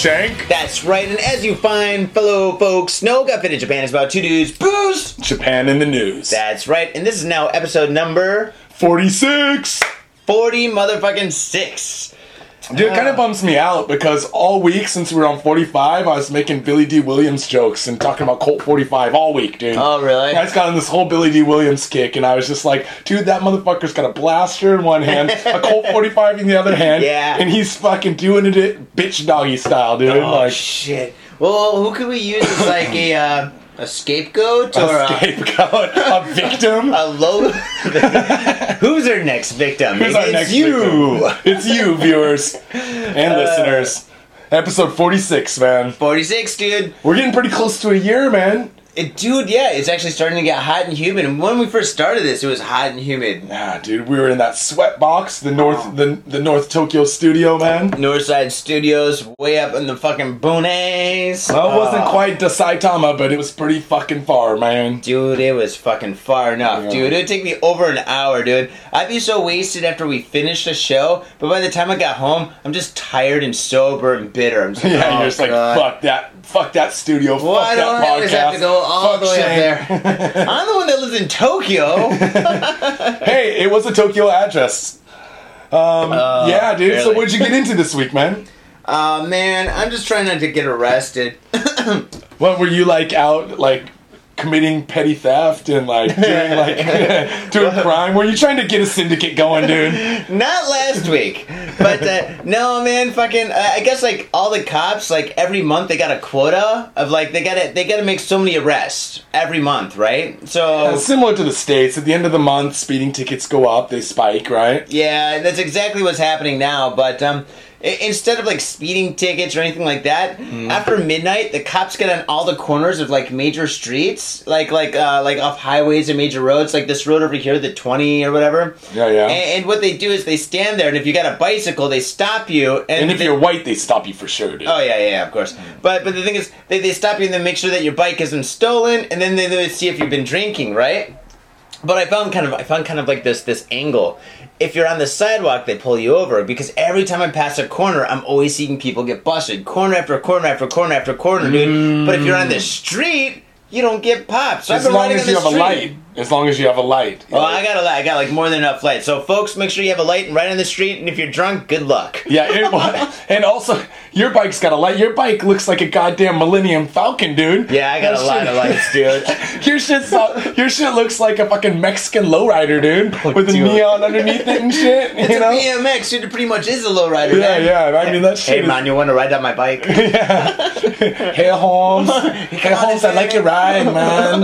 Shank. That's right, and as you find, fellow folks, know Got Faded Japan is about two dudes, booze. Japan in the news. That's right, and this is now episode number 46. 40 motherfucking 6. Dude, it kind of bums me out because all week since we were on 45, I was making Billy Dee Williams jokes and talking about Colt 45 all week, dude. Oh, really? I just got on this whole Billy Dee Williams kick, and I was just like, dude, that motherfucker's got a blaster in one hand, a Colt 45 in the other hand, Yeah. and he's fucking doing it bitch doggy style, dude. Oh, like, shit. Well, who could we use as like a, uh, a scapegoat or a scapegoat, a victim. a low. Who's our next victim? Who's our it's next you. victim? It's you, viewers and uh, listeners. Episode 46, man. 46, dude. We're getting pretty close to a year, man. It, dude, yeah, it's actually starting to get hot and humid. And when we first started this, it was hot and humid. Nah, dude, we were in that sweat box, the North, the, the North Tokyo studio, man. Northside Studios, way up in the fucking boonies. Well, it wasn't Oh, quite the Saitama, but it was pretty fucking far, man. Dude, it was fucking far enough, Yeah. dude. It'd take me over an hour, dude. I'd be so wasted after we finished the show, but by the time I got home, I'm just tired and sober and bitter. I'm just Yeah, oh, you're just oh, like, fuck that, fuck that studio, fuck don't I that always podcast. have to go all fuck the way Shane. up there? I'm the one that lives in Tokyo. Hey, it was a Tokyo address. Um, yeah, dude. So what'd you get into this week, man? uh, man, I'm just trying not to get arrested. What were you like out like committing petty theft and like doing like doing crime? Were you trying to get a syndicate going, dude? Not last week, but uh, no, man. Fucking, uh, I guess like all the cops, like every month they got a quota of like they gotta they gotta make so many arrests every month, right? So Uh, similar to the states, at the end of the month, speeding tickets go up, they spike, right? yeah, that's exactly what's happening now. But um, instead of like speeding tickets or anything like that, Hmm. after midnight, the cops get on all the corners of like major streets, like like uh, like off highways and major roads, like this road over here, the twenty or whatever. Yeah, yeah. And, and what they do is they stand there, and if you got a bicycle, they stop you, and, And if they- you're white, they stop you for sure, dude. Oh yeah, yeah, yeah, of course. But but the thing is, they, they stop you and then make sure that your bike isn't stolen, and then they, they see if you've been drinking, right? But I found kind of I found kind of like this this angle. If you're on the sidewalk, they pull you over because every time I pass a corner, I'm always seeing people get busted, corner after corner after corner after corner, dude. But if you're on the mm. street, you don't get popped. So I've as been long as you the have a street. light. As long as you have a light. Well, I got a light. I got like more than enough light. So, folks, make sure you have a light and ride on the street. And if you're drunk, good luck. Yeah, it, and also your bike's got a light. Your bike looks like a goddamn Millennium Falcon, dude. Yeah, I got That a lot of lights, dude. your shit, so, your shit looks like a fucking Mexican lowrider, dude, with a neon underneath it and shit. It's you a know? BMX, dude. It pretty much is a lowrider. Yeah, man. yeah. I mean that shit. Hey is- man, you want to ride on my bike? yeah. Hey Holmes, hey Holmes, I like your ride, man.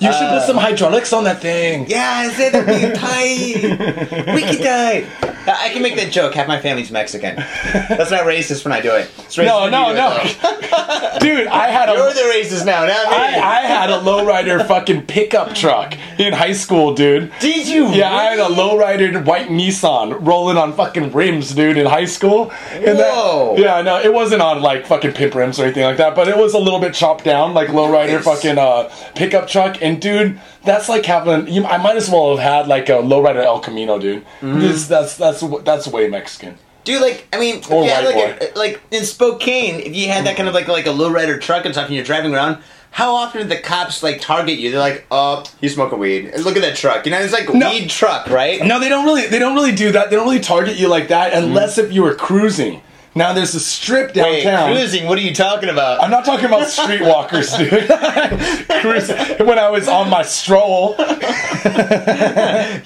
You should put uh, some hydraulics on that thing. yeah, I said that'd be tight, wicked tight. I I can make that joke. Half my family's Mexican. That's not racist when I do it. It's racist No, when no, you do no, it, dude. I had a You're the racist now, not me. I, I had a lowrider fucking pickup truck in high school, dude. Did you? Yeah, I had a lowrider white Nissan rolling on fucking rims, dude, in high school. And that- Whoa. yeah, no, it wasn't on like fucking pimp rims or anything like that, but it was a little bit chopped down, like lowrider Nice. fucking uh, pickup truck. And dude, that's like having. You, I might as well have had like a lowrider El Camino, dude. Mm-hmm. This, that's that's that's way Mexican. Dude, like, I mean, Or white like, a, like in Spokane, if you had that kind of like like a lowrider truck and stuff, and you're driving around. How often do the cops like target you? They're like, "Oh, you smoking weed? And look at that truck. You know, it's like No. weed truck, right?" No, they don't really. They don't really do that. They don't really target you like that unless if you were cruising. Now there's a strip Wait, downtown. cruising? What are you talking about? I'm not talking about streetwalkers, dude. Cruising- when I was on my stroll.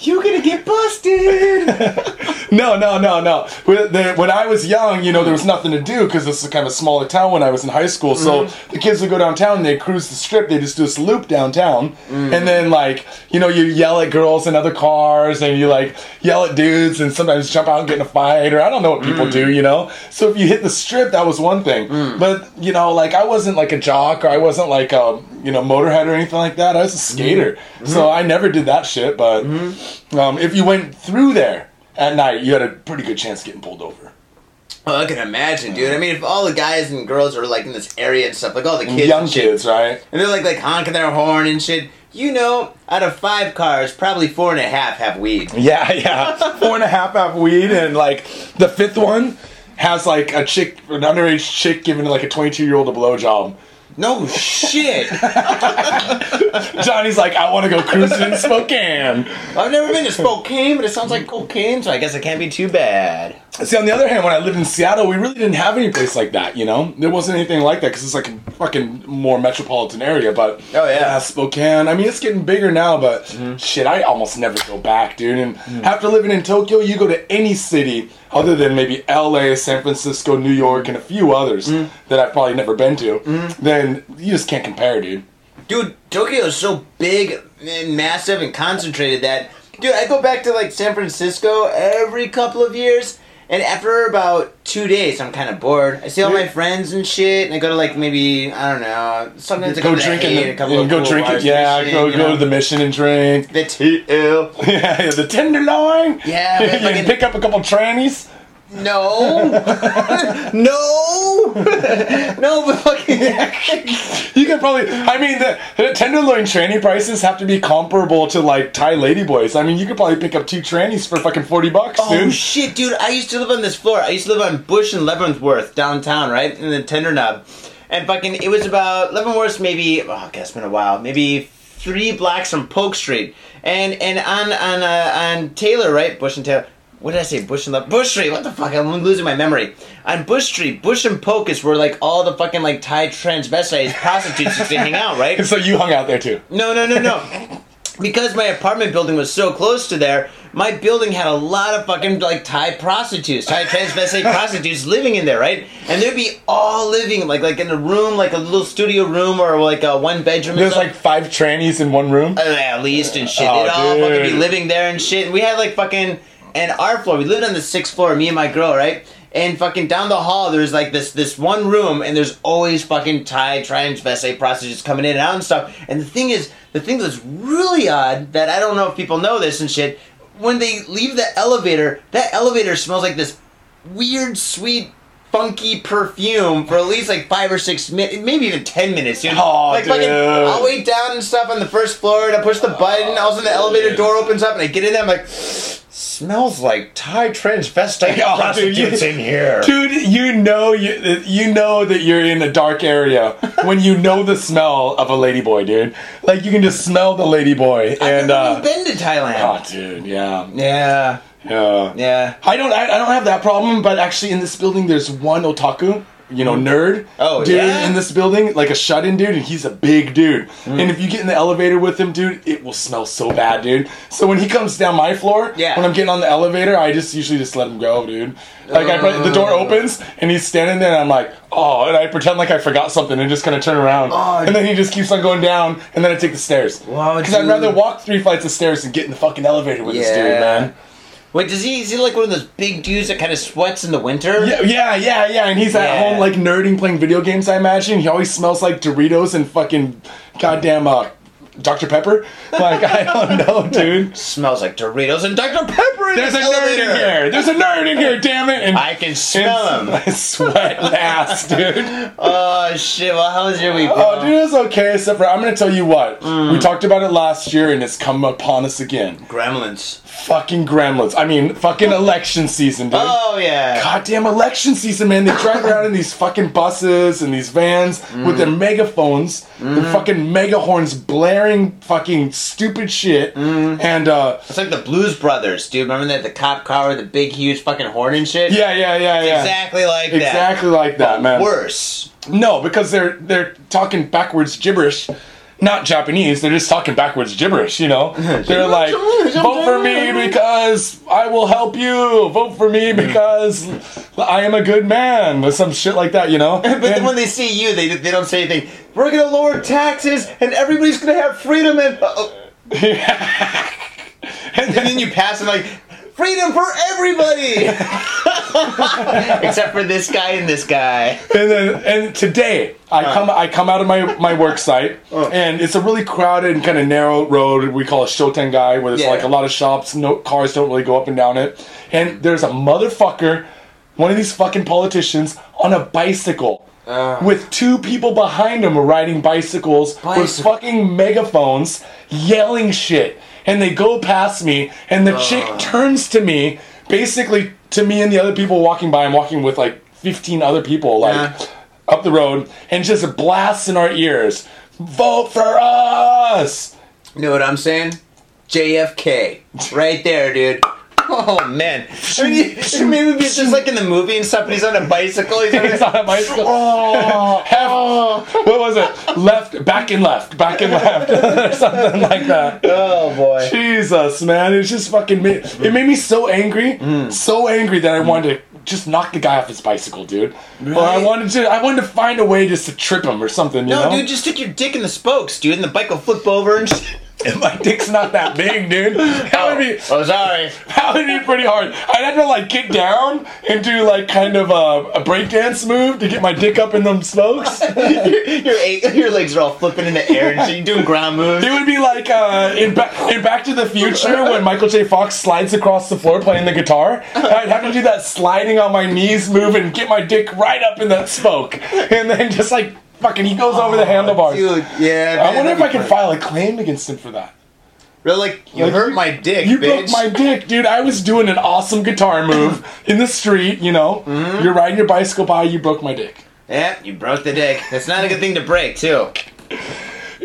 You're gonna get busted. No, no, no, no. When, I was young, you know, there was nothing to do because this is kind of a smaller town when I was in high school. So mm-hmm. the kids would go downtown and they cruise the strip. They just do this loop downtown. Mm. And then, like, you know, you yell at girls in other cars and you, like, yell at dudes and sometimes jump out and get in a fight or I don't know what people mm. do, you know? So if you hit the strip, that was one thing. Mm. But, you know, like, I wasn't like a jock or I wasn't like a, you know, motorhead or anything like that. I was a skater. Mm-hmm. So I never did that shit. But mm-hmm. um, if you went through there, at night, you had a pretty good chance of getting pulled over. Oh, I can imagine, dude. I mean, if all the guys and girls are like in this area and stuff, like all the kids, Young shit, kids, right? and they're like like honking their horn and shit. You know, out of five cars, probably four and a half have weed. Yeah, yeah. Four and a half have weed, and like the fifth one has like a chick, an underage chick giving like a 22 year old a blowjob. No shit. Johnny's like, I want to go cruising in Spokane. I've never been to Spokane, but it sounds like cocaine, so I guess it can't be too bad. See, on the other hand, when I lived in Seattle, we really didn't have any place like that. You know, there wasn't anything like that because it's like a fucking more metropolitan area. But Oh, yeah. Spokane. I mean, it's getting bigger now, but mm-hmm. shit, I almost never go back, dude. And mm. after living in Tokyo, you go to any city other than maybe L.A., San Francisco, New York, and a few others mm. that I've probably never been to. Mm. Then you just can't compare, dude. Dude, Tokyo is so big and massive and concentrated that, dude, I go back to like San Francisco every couple of years, and after about two days, I'm kind of bored. I see all my friends and shit, and I go to like maybe I don't know. Sometimes I go, Go to the drink in the, a couple of go cool drink bars it. and Yeah, shit, go go know? to the mission and drink. the TL. Yeah, the tenderloin. Yeah, you fucking- pick up a couple trannies. No, no, no, but fucking. You could probably. I mean, the, the tenderloin tranny prices have to be comparable to like Thai ladyboys. I mean, you could probably pick up two trannies for fucking forty bucks, Oh dude. shit, dude! I used to live on this floor. I used to live on Bush and Leavenworth downtown, right in the Tender Knob, and fucking it was about Leavenworth's maybe. Oh, God, it's been a while. Maybe three blocks from Polk Street, and and on on uh, on Taylor, right? Bush and Taylor. What did I say? Bush and Le- Bush Street. What the fuck? I'm losing my memory. On Bush Street, Bush and Polk is where like all the fucking like Thai transvestites prostitutes used to hang out, right? And so you hung out there too. No, no, no, no. because my apartment building was so close to there, my building had a lot of fucking like Thai prostitutes, Thai transvestite prostitutes living in there, right? And they'd be all living like like in a room, like a little studio room or like a one bedroom. There's like five trannies in one room. Uh, at least and shit. Oh, They'd all fucking be living there and shit. And we had like fucking and our floor. We lived on the sixth floor, me and my girl, right? And fucking down the hall, there's like this this one room, and there's always fucking Thai transvestite prostitutes coming in and out and stuff. And the thing is, the thing that's really odd that I don't know if people know this and shit. When they leave the elevator, that elevator smells like this weird, sweet, funky perfume for at least like five or six minutes, maybe even ten minutes, dude. Aw, like fucking, dude. I'll wait down and stuff on the first floor, and I push the button. All of a sudden, the elevator door opens up, and I get in there. I'm like, smells like Thai transvestite Oh, dude, prostitutes you- in here. Dude, you know you you know that you're in a dark area when you know the smell of a ladyboy, dude. Like you can just smell the ladyboy, and I've uh, been to Thailand. oh, dude, yeah, Yeah, yeah, yeah. I don't I, I don't have that problem, but actually in this building there's one otaku, you know, nerd. Oh, dude, yeah? in this building, like a shut-in dude, and he's a big dude. And if you get in the elevator with him, dude, it will smell so bad, dude. So when he comes down my floor, Yeah. when I'm getting on the elevator, I just usually just let him go, dude. Like I the door Oh. opens and he's standing there, and I'm like, oh, and I pretend like I forgot something and just kind of turn around, Oh, and then he just keeps on going down, and then I take the stairs. Because I'd rather walk three flights of stairs than get in the fucking elevator with this dude, man. Wait, does he? Is he like one of those big dudes that kind of sweats in the winter? Yeah, yeah, yeah, yeah. And he's at Yeah. home like nerding, playing video games. I imagine he always smells like Doritos and fucking goddamn uh, Dr Pepper. Like I don't know, dude. Smells like Doritos and Dr Pepper in There's a this nerd in here. There's a nerd in here. Damn it! And I can smell him. I sweat ass, dude. Oh shit! Well, how was your week? Oh, dude, it's okay. Except for I'm gonna tell you what. Mm. We talked about it last year, and it's come upon us again. Gremlins. Fucking gremlins. I mean, fucking election season, dude. Oh yeah. goddamn election season, man. They drive around in these fucking buses and these vans with mm. their megaphones, their mm. fucking mega horns blaring fucking stupid shit. And uh It's like the Blues Brothers, dude. Remember that the cop car with the big, huge fucking horn and shit? yeah, yeah, yeah, yeah. Exactly like that. Exactly like that, man. Worse. No, because they're they're talking backwards gibberish. Not Japanese, they're just talking backwards gibberish, you know? They're like, vote for me because I will help you. Vote for me because I am a good man. Or some shit like that, you know? But then when they see you, they, they don't say anything. We're gonna lower taxes, and everybody's gonna have freedom, and uh, and and then you pass them like freedom for everybody, except for this guy and this guy. and then and today I come I come out of my my work site and it's a really crowded and kind of narrow road we call a shotengai where there's Yeah. like a lot of shops no cars don't really go up and down it and there's a motherfucker one of these fucking politicians on a bicycle. Uh. with two people behind him riding bicycles with fucking megaphones yelling shit. And they go past me, and the chick turns to me, basically to me and the other people walking by. I'm walking with like 15 other people, like Yeah. up the road, and just blasts in our ears Vote for us! You know what I'm saying? JFK. Right there, dude. Oh man! I mean, you- maybe it's just like in the movie and stuff. But he's on a bicycle. He's on He's on a bicycle. Oh, Half- what was it? Left, back and left, back and left, or something like that. oh boy! Jesus, man, it just fucking made it made me so angry, Mm. so angry that I wanted to just knock the guy off his bicycle, dude. Or I wanted to, I wanted to find a way just to trip him or something. You No, know? dude, just stick your dick in the spokes, dude, and the bike will flip over and. Shit. my dick's not that big, dude. That would be Oh, sorry. that would be pretty hard. I'd have to like get down and do like kind of a, a breakdance move to get my dick up in them spokes. your, your, eight, your legs are all flipping in the air and. You're doing ground moves. It would be like uh, in, ba- in Back to the Future when Michael J. Fox slides across the floor playing the guitar. I'd have to do that sliding on my knees move and get my dick right up in that spoke. And then just like fucking, he goes over the handlebars. Dude, yeah. I wonder if I can file a claim against him for that. Really, like, you Like, hurt my dick, You bitch. broke my dick, dude. I was doing an awesome guitar move in the street, you know. Mm-hmm. You're riding your bicycle by, you broke my dick. Yeah, you broke the dick. That's not a good thing to break, too.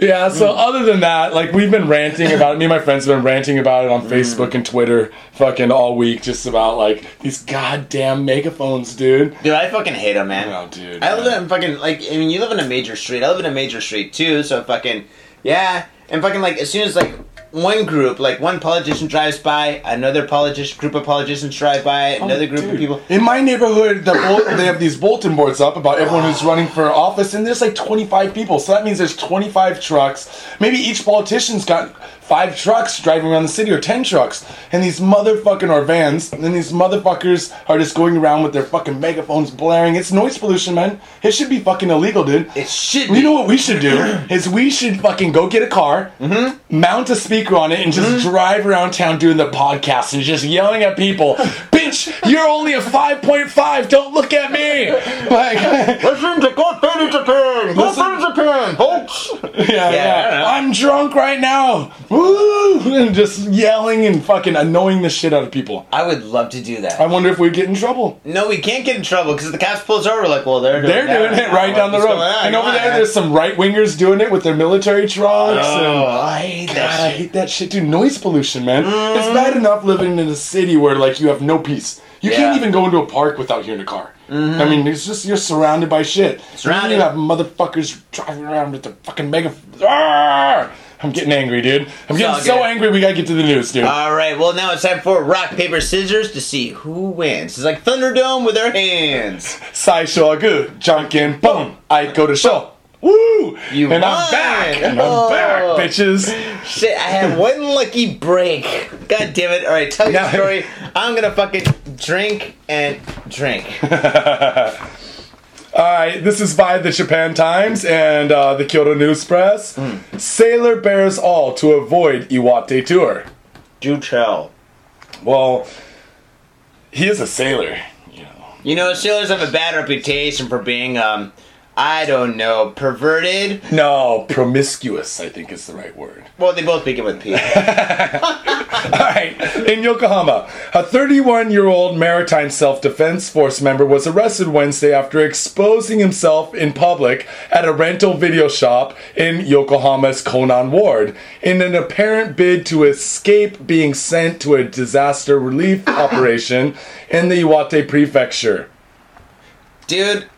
Yeah, so Mm. other than that, like we've been ranting about it. Me and my friends have been ranting about it on Mm. Facebook and Twitter fucking all week just about like these goddamn megaphones, dude. Dude, I fucking hate them, man. Oh, dude. I live in fucking like I mean you live in a major street. I live in a major street too, so fucking yeah. And fucking like as soon as like one group, like one politician drives by, another politician group of politicians drive by, oh, another group of Oh, people. In my neighborhood, the bul- they have these bulletin boards up about everyone who's running for office, and there's like 25 people. So that means there's 25 trucks. Maybe each politician's got five trucks driving around the city, or 10 trucks. And these motherfucking, or vans, and then these motherfuckers are just going around with their fucking megaphones blaring. It's noise pollution, man. It should be fucking illegal, dude. It should You know what we should do? Is we should fucking go get a car, mm-hmm. mount a speaker on it, and just mm-hmm. drive around town doing the podcast and just yelling at people, "Bitch, you're only a 5.5. Don't look at me!" Like, Listen to Go Finish Japan! Go Listen- Finish Japan, folks! yeah, I yeah. I'm drunk right now. Woo! And just yelling and fucking annoying the shit out of people. I would love to do that. I wonder if we'd get in trouble. no, we can't get in trouble because the cops pulls over. Like, well, they're doing They're doing it right down the road. And over there, there's some right wingers doing it with their military trucks. and- Oh, I hate God, that I shit. hate that shit, dude. Noise pollution, man. It's Mm-hmm. bad enough living in a city where like you have no peace. You can't even go into a park without hearing a car. I mean, it's just you're surrounded by shit. Surrounded. You have motherfuckers driving around with their fucking mega. Arrgh! I'm getting angry, dude. I'm getting so angry. We gotta get to the news, dude. All right, well now it's time for rock paper scissors to see who wins. It's like Thunderdome with our hands. Sideshow good, janken pon. I go to show. Woo! You and won. I'm back. And I'm Oh. back, bitches. Shit, I had one lucky break. God damn it! All right, tell your story. I'm gonna fucking drink and drink. All right, this is by the Japan Times and uh, the Kyodo News Press. Sailor bears all to avoid Iwate tour. Do tell. Well, he is a sailor, you know. You know, sailors have a bad reputation for being, um, I don't know, perverted. No, promiscuous, I think is the right word. Well, they both begin with P. All right, in Yokohama, a 31 year old Maritime Self Defense Force member was arrested Wednesday after exposing himself in public at a rental video shop in Yokohama's Konan Ward in an apparent bid to escape being sent to a disaster relief operation in the Iwate Prefecture. Dude,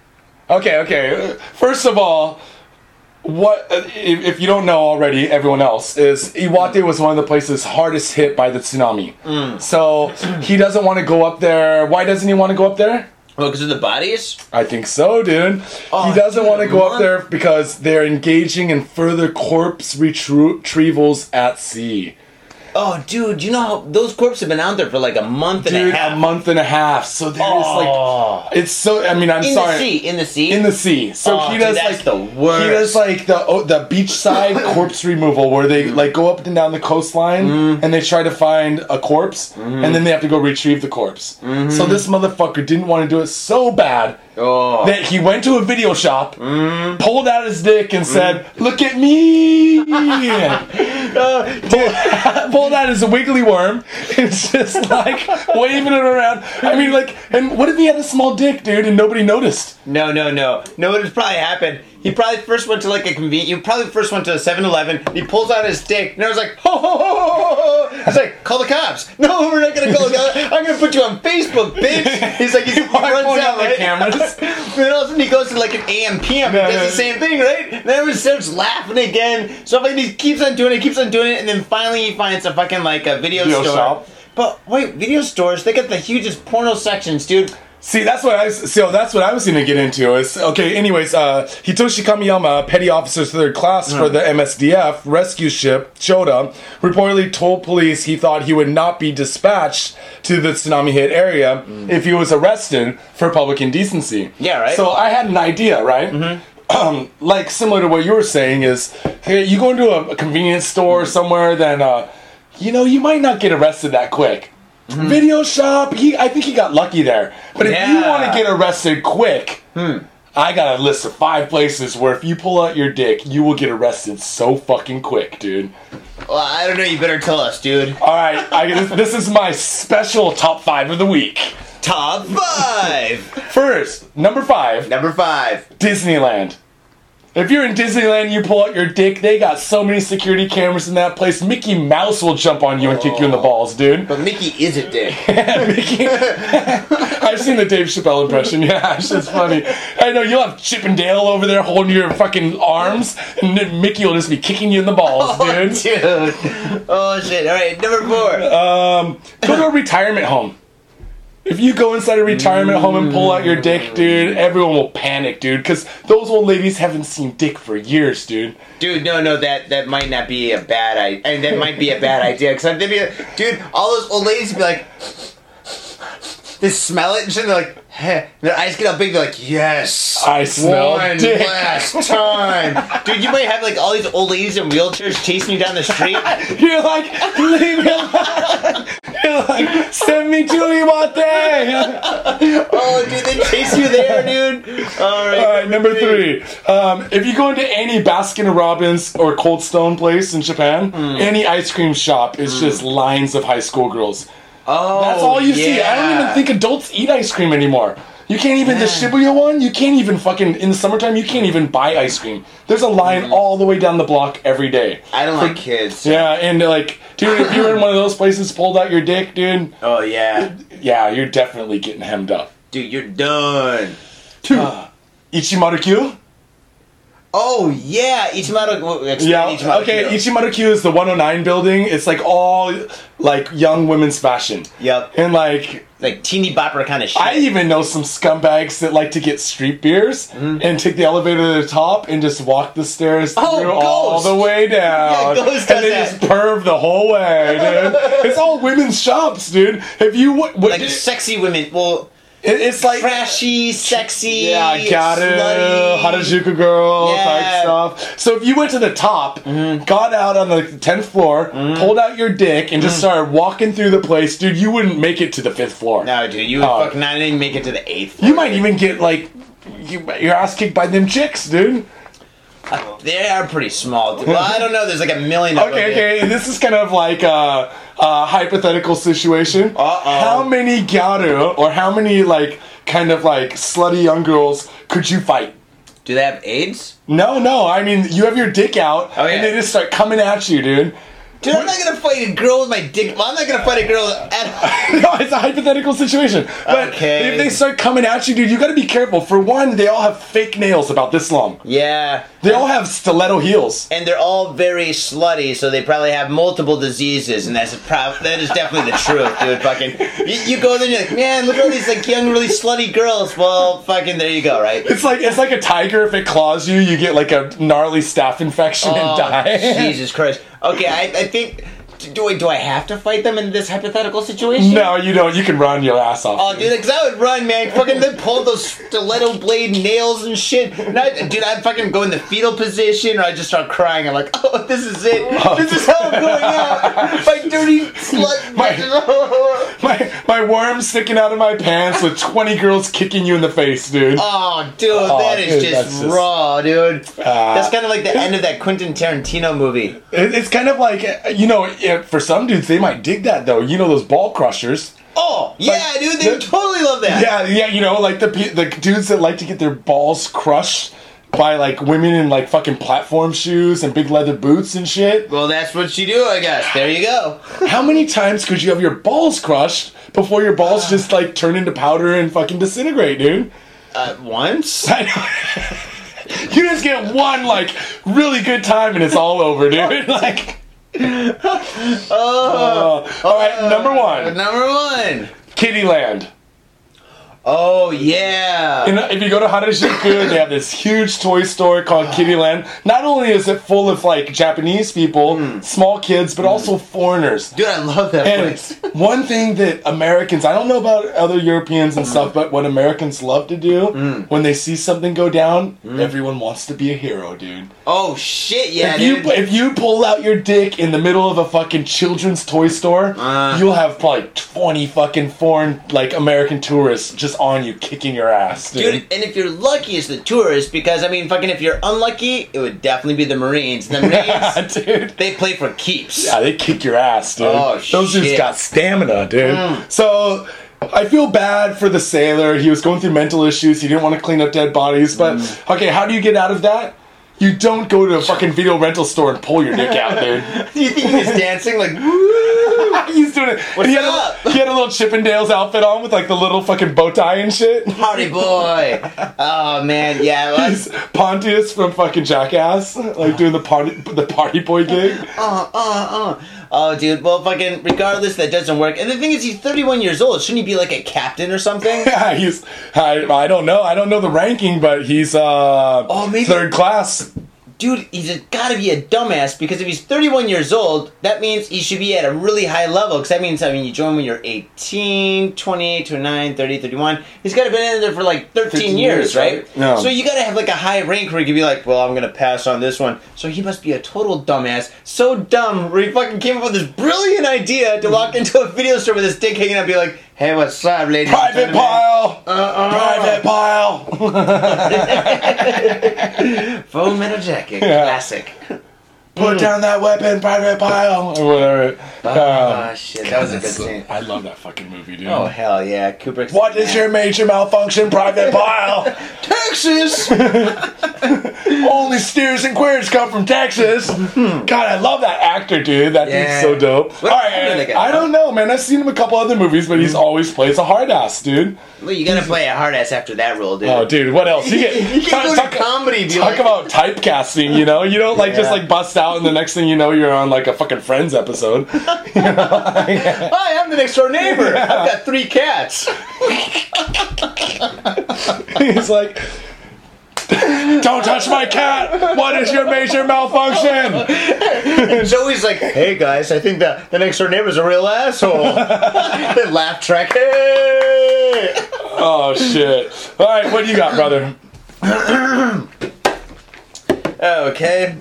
Okay, okay. First of all, what uh, if, if you don't know already, everyone else is Iwate was one of the places hardest hit by the tsunami. So he doesn't want to go up there. Why doesn't he want to go up there? well, because of the bodies? I think so, dude. Oh, he doesn't dude, want to go up there because they're engaging in further corpse retrievals at sea. Oh, dude, you know how those corpses have been out there for like a month and Dude, a half. a month and a half. So they're Oh. like, it's so. I mean, I'm in sorry. the sea, in the sea, in the sea. So Oh, he dude, does that's like the worst. He does like the oh, the beachside corpse removal where they like go up and down the coastline Mm-hmm. and they try to find a corpse and then they have to go retrieve the corpse. So this motherfucker didn't want to do it so bad Mm-hmm. Oh. that he went to a video shop, Mm-hmm. pulled out his dick and said, "Look at me." pulled, pulled out his wiggly worm. It's just like waving it around. I mean, like, and what if he had a small dick, dude, and nobody noticed? No, no, no. No, what has probably happened? He probably first went to like a convenience. You probably first went to a 7-Eleven. He pulls out his dick, and I was like, ho, ho, ho, ho, ho, ho. He's like, call the cops. No, we're not gonna call the cops. I'm gonna put you on Facebook, bitch. He's like, he's, he runs out out the right? cameras. then all of a sudden he goes to like an AM PM. No, does the same thing, right? And then everyone starts laughing again. So like, he keeps on doing it, keeps on doing it, and then finally he finds a fucking like a video, Video store. shop. But wait, video stores, they got the hugest porno sections, dude. See, that's what I was, so that's what I was gonna get into. Is okay. Anyways, uh, Hitoshi Kamiyama, petty officer third class for the MSDF rescue ship Chiyoda, reportedly told police he thought he would not be dispatched to the tsunami hit area if he was arrested for public indecency. Yeah, right. So I had an idea, right? Um, like similar to what you were saying is, hey, you go into a, a convenience store somewhere, then uh, you know you might not get arrested that quick. Mm-hmm. Video shop, he I think he got lucky there. But if you want to get arrested quick, hmm. I got a list of five places where if you pull out your dick, you will get arrested so fucking quick, dude. Well, I don't know. You better tell us, dude. All right, I, this, this is my special top five of the week. Top five. First, number five, Number five. Disneyland. If you're in Disneyland, you pull out your dick. They got so many security cameras in that place. Mickey Mouse will jump on you and kick you in the balls, dude. But Mickey is a dick. Mickey. I've seen the Dave Chappelle impression. Yeah, it's just funny. I know you'll have Chip and Dale over there holding your fucking arms, and then Mickey will just be kicking you in the balls, Oh, dude. dude. Oh shit. All right. Number four. Um, go to a retirement home. If you go inside a retirement home and pull out your dick, dude, everyone will panic, dude, because those old ladies haven't seen dick for years, dude. Dude, no, no, that that might not be a bad idea. And that might be a bad idea because they'd be, like, dude, all those old ladies would be like, they smell it. And they're like, heh. Their eyes get all big. They're like, yes, I smell one dick." last time, dude. You might have like all these old ladies in wheelchairs chasing you down the street. You're like, leave me alone. You're like, send me to Iwate. oh, dude, they chase you there, dude. All right, All right, number three. Um, if you go into any Baskin Robbins or Cold Stone place in Japan, Hmm. any ice cream shop is just lines of high school girls. Oh, That's all you see. I don't even think adults eat ice cream anymore. You can't even the Shibuya one. You can't even fucking in the summertime. You can't even buy ice cream. There's a line Hmm. all the way down the block every day. I don't like kids. Yeah, and like, dude, if you were in one of those places, pulled out your dick, dude. Oh yeah, Yeah, you're definitely getting hemmed up. dude, you're done. Ichimaru Q. Oh yeah, Ichimaru. Yeah. Ichimaru okay. Q. Ichimaru Q is the 109 building. It's like all like young women's fashion. Yep. And like like teeny bopper kind of shit. I even know some scumbags that like to get street beers and take the elevator to the top and just walk the stairs Mm-hmm. Oh, through all the way down. Yeah, and they that. just perv the whole way, dude. it's all women's shops, dude. If you what, what like sexy women. Well, it's like trashy, sexy. yeah, got it. slutty. Harajuku girl Yeah. type stuff. So if you went to the top, mm-hmm. got out on the tenth floor, mm-hmm. pulled out your dick, and just mm-hmm. started walking through the place, dude, you wouldn't make it to the fifth floor. No, dude, you would Oh. fucking not even make it to the eighth. Floor, You might even get like you, your ass kicked by them chicks, dude. Uh, they are pretty small. Dude. Well, I don't know. There's like a million. of them. Okay, okay. This is kind of like a, a hypothetical situation. Uh-oh. How many gyaru or how many like kind of like slutty young girls could you fight? Do they have AIDS? No, no. I mean, you have your dick out, Oh, yeah. and they just start coming at you, dude. Dude, I'm not gonna fight a girl with my dick. I'm not gonna fight a girl at. All No, it's a hypothetical situation. But Okay. if they start coming at you, dude, you got to be careful. For one, they all have fake nails about this long. Yeah. They all have stiletto heels. And they're all very slutty, so they probably have multiple diseases, and that's a prob- that is definitely the truth, dude. Fucking, you, you go there, and you're like, man, look at all these like young, really slutty girls. Well, fucking, there you go, right? It's like it's like a tiger. If it claws you, you get like a gnarly staph infection and Oh, die. Jesus Christ. Okay, I, I think do I do I have to fight them in this hypothetical situation? No, you don't. You can run your ass off. Oh, dude, because I would run, man. Fucking then pull those stiletto blade nails and shit. And I, dude, I'd fucking go in the fetal position, or I just start crying. I'm like, oh, this is it. This is how I'm going out. My dirty slut. My- my my worm sticking out of my pants with twenty girls kicking you in the face, dude. Oh, dude, that is dude, just just- raw, dude. Ah. that's kind of like the end of that Quentin Tarantino movie. It- It's kind of like uh, you know, it, for some dudes they might dig that though. You know those ball crushers. Oh, yeah, Like, dude, they the- totally love that. Yeah, yeah, you know, like the the dudes that like to get their balls crushed by like women in like fucking platform shoes and big leather boots and shit. Well, that's what you do, I guess. There you go. How many times could you have your balls crushed before your balls just like turn into powder and fucking disintegrate, dude? Uh, once? I know. you just get one like really good time and it's all over, dude. Like, uh, all right, number one, Number one. Kittyland. Oh, yeah. And if you go to Harajuku, they have this huge toy store called Kittyland. Not only is it full of like Japanese people, hmm. small kids, but hmm. also foreigners. Dude, I love that And place. one thing that Americans, I don't know about other Europeans and hmm. stuff, but what Americans love to do when they see something go down, everyone wants to be a hero, dude. Oh, shit, yeah, if you dude. if you pull out your dick in the middle of a fucking children's toy store, Uh. you'll have probably twenty fucking foreign like American tourists just on you kicking your ass, dude. Dude, and if you're lucky, it's the tourists because I mean, fucking, if you're unlucky, it would definitely be the Marines. The Marines, dude. they play for keeps. Yeah, they kick your ass, dude. Oh, Those dudes got stamina, dude. Mm. So I feel bad for the sailor. He was going through mental issues. He didn't want to clean up dead bodies. But Mm. okay, how do you get out of that? You don't go to a fucking video rental store and pull your dick out, dude. You think he was dancing like? He's doing it. What's he, had up? A, he had a little Chippendales outfit on with like the little fucking bow tie and shit. Howdy boy! Oh man, yeah. well, He's Pontius from fucking Jackass, like doing the party the party boy gig. Uh, uh, uh. Oh, dude. Well, fucking. Regardless, that doesn't work. And the thing is, he's 31 years old. Shouldn't he be like a captain or something? Yeah, he's I, I don't know I don't know the ranking, but he's uh Oh, maybe- third class. Dude, he's gotta be a dumbass because if he's 31 years old, that means he should be at a really high level. Because that means, I mean, you join when you're 18, 28, 29, 30, 31. He's gotta been in there for like 13, 13 years, years, right? right? Yeah. So you gotta have like a high rank where you can be like, well, I'm gonna pass on this one. So he must be a total dumbass. So dumb where he fucking came up with this brilliant idea to walk into a video store with his dick hanging out and be like, hey, what's up, ladies? Private gentlemen?" Pyle. Uh-uh. Private Pyle. Full metal jacket. Yeah. Classic. Put mm. down that weapon, private Pyle, or whatever. Oh, Um, ah, shit. That was a good scene. I love that fucking movie, dude. Oh hell yeah, Kubrick's. What is your major malfunction, private Pyle? Texas? Only steers and queers come from Texas. Hmm. God, I love that actor, dude. That Yeah. dude's so dope. What All actor right, they got? I don't know, man. I've seen him a couple other movies, but he's hmm. always plays a hard ass, dude. well, you gotta play a hard ass after that role, dude. Oh, dude, what else? You, get, You can go to comedy, be Talk like- about typecasting, you know? You don't like just like bust out, and the next thing you know, you're on like a fucking Friends episode. Hi, I'm the next door neighbor. I've got three cats. He's like, "Don't touch my cat. What is your major malfunction?" And Joey's like, hey guys, I think that the next door neighbor's a real asshole. then laugh track, hey! Oh shit! All right, what do you got, brother? Okay.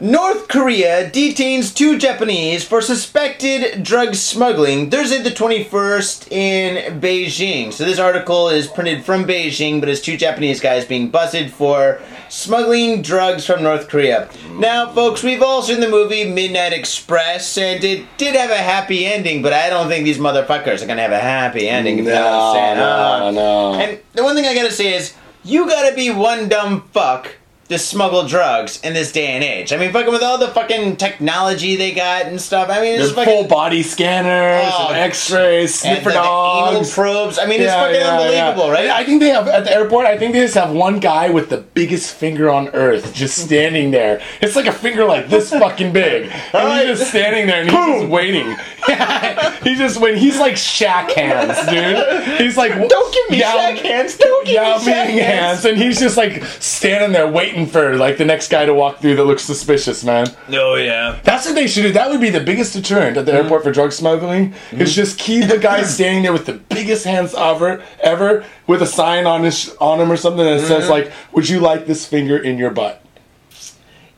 North Korea detains two Japanese for suspected drug smuggling Thursday the 21st in Beijing. So this article is printed from Beijing, but it's two Japanese guys being busted for smuggling drugs from North Korea. Now, folks, we've all seen the movie Midnight Express, and it did have a happy ending, but I don't think these motherfuckers are gonna have a happy ending. if you know what I'm saying. no, Uh, no. and the one thing I gotta say is, you gotta be one dumb fuck to smuggle drugs in this day and age. I mean, fucking with all the fucking technology they got and stuff. I mean, it's There's fucking full body scanners Oh, and X-rays, and sniffer the, the anal dogs. probes. I mean, it's fucking unbelievable, right? I think they have at the airport. I think they just have one guy with the biggest finger on earth just standing there. It's like a finger like this fucking big, and Alright. he's just standing there and he's just waiting. he's just waiting. He's like Shaq hands, dude. He's like, Don't give me Yao- Shaq hands. Don't give Yao me Shaq hands. hands, and he's just like standing there waiting waiting for like the next guy to walk through that looks suspicious, man. Oh yeah. That's what they should do. That would be the biggest deterrent at the Mm-hmm. airport for drug smuggling. Is just keep the guy standing there with the biggest hands ever, ever, with a sign on his on him or something that says Mm-hmm. like, "Would you like this finger in your butt?"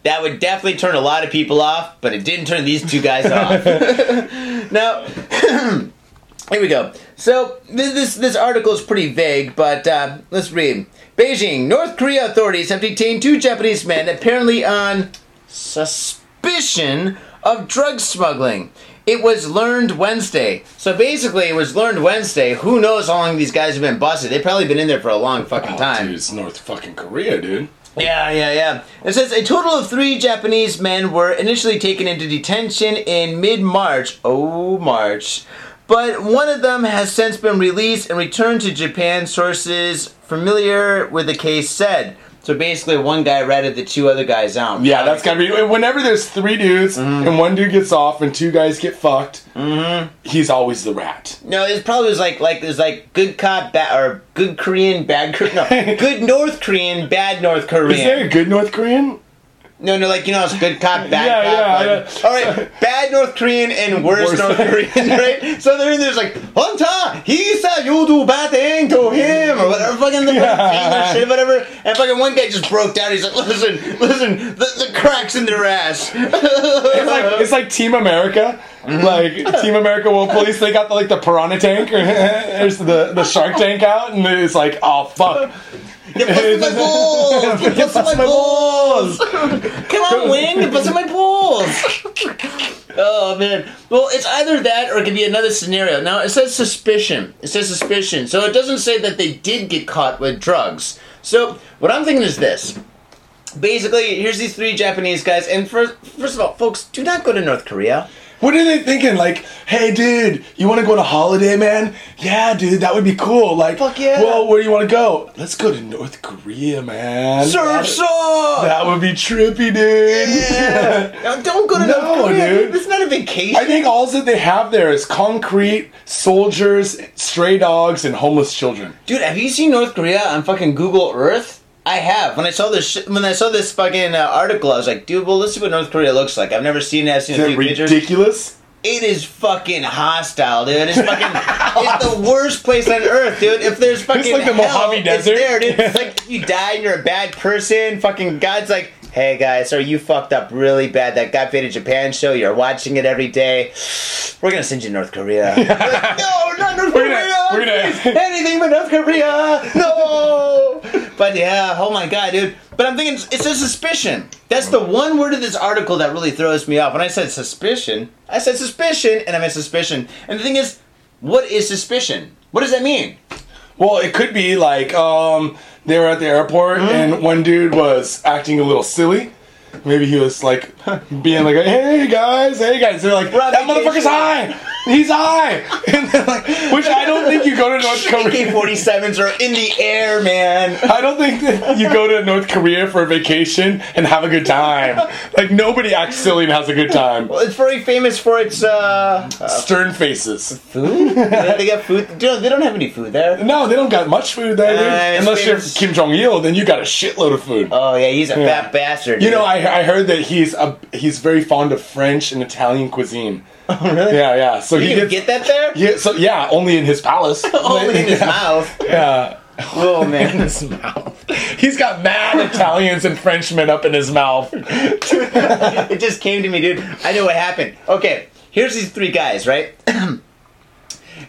That would definitely turn a lot of people off, but it didn't turn these two guys off. now, here we go. So this this, this article is pretty vague, but uh, let's read. Beijing, North Korea authorities have detained two Japanese men apparently on suspicion of drug smuggling. It was learned Wednesday. So basically, it was learned Wednesday. Who knows how long these guys have been busted? They've probably been in there for a long fucking Oh, time. dude, it's North fucking Korea, dude. Yeah, yeah, yeah. It says a total of three Japanese men were initially taken into detention in mid March. Oh, March. But one of them has since been released and returned to Japan, sources familiar with the case said. So basically, one guy ratted the two other guys out. Yeah, that's gotta be. Whenever there's three dudes Mm-hmm. and one dude gets off and two guys get fucked, he's always the rat. No, it probably was like like there's like good cop, bad or good Korean, bad Korean. No, good North Korean, bad North Korean. Is there a good North Korean? No, no, like you know, it's good cop, bad Yeah, cop. yeah, like- yeah. All right, bad North Korean and worse, Worse. North Korean, right? So they're in there's like, Hunter, he said you do bad thing to him or whatever, fucking the Yeah. shit, whatever. And fucking one guy just broke down. He's like, listen, listen, the, the cracks in their ass. It's like it's like Team America. Like Team America World Police, they got the, like the piranha tank or there's the the shark tank out, and it's like, oh fuck. You busted my balls. You busted my balls. Come on, Wing, you busted my balls. Oh man. Well, it's either that or it could be another scenario. Now it says suspicion. It says suspicion. So it doesn't say that they did get caught with drugs. So what I'm thinking is this. Basically, here's these three Japanese guys, and first, first of all, folks, do not go to North Korea. What are they thinking? Like, hey, dude, you want to go to holiday, man? Yeah, dude, that would be cool. Like, Fuck yeah. Well, where do you want to go? Let's go to North Korea, man. Surf song. That would be trippy, dude. Yeah. Don't go to No, North Korea. dude. It's not a vacation. I think all that they have there is concrete, soldiers, stray dogs, and homeless children. Dude, have you seen North Korea on fucking Google Earth? I have. When I saw this, sh- when I saw this fucking uh, article, I was like, dude, well, let's see what North Korea looks like. I've never seen it. I've seen Is a that few pictures. ridiculous? It is fucking hostile, dude. It's fucking. it's the worst place on earth, dude. If there's fucking like the hell, Mojave it's there, dude. It's like you die and you're a bad person. Fucking God's like, hey guys, so you fucked up really bad. That Got Faded Japan show, you're watching it every day. We're gonna send you to North Korea. Like, no, not North We're Korea. gonna- we're gonna- anything but North Korea. No. But yeah, oh my god, dude. But I'm thinking it's a suspicion. That's the one word of this article that really throws me off. When I said suspicion, I said suspicion, and I meant suspicion. And the thing is, what is suspicion? What does that mean? Well, it could be like um, they were at the airport Mm-hmm. and one dude was acting a little silly. Maybe he was like being like, "Hey guys, hey guys." They're like, "That motherfucker's high. He's high." And like, which I don't think you go to North Korea. AK-47s are in the air, man. I don't think that you go to North Korea for a vacation and have a good time. Like nobody acts silly and has a good time. Well, it's very famous for its uh, uh, Stern faces. food. they got food. They don't, they don't have any food there. No, they don't got much food there. Uh, Unless you're Kim Jong Il, then you got a shitload of food. Oh yeah, he's a fat bastard. You know. I, I heard that he's a he's very fond of French and Italian cuisine. Oh, really? Yeah, yeah. So You he gets get that there? yeah, so yeah, only in his palace. Only in his yeah. mouth. Yeah. Oh man. In his mouth. He's got mad Italians and Frenchmen up in his mouth. it just came to me, dude. I know what happened. Okay, here's these three guys, right?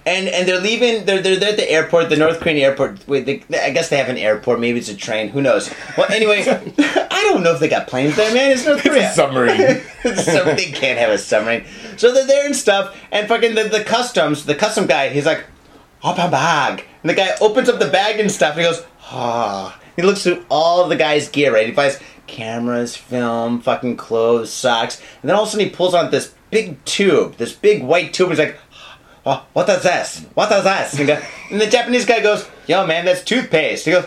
and and they're leaving. They're, they're they're at the airport, the North Korean airport. Wait, they, I guess they have an airport. Maybe it's a train. Who knows? Well, anyway, I don't know if they got planes there, man. It's North It's Korea. a submarine. so they can't have a submarine. So they're there and stuff, and fucking the, the customs, the custom guy, he's like, open bag. And the guy opens up the bag and stuff, and he goes, ah. He looks through all the guy's gear, right? He finds cameras, film, fucking clothes, socks, and then all of a sudden he pulls out this big tube, this big white tube, and he's like, oh, what is this? What is this? And, the and the Japanese guy goes, yo, man, that's toothpaste. He goes,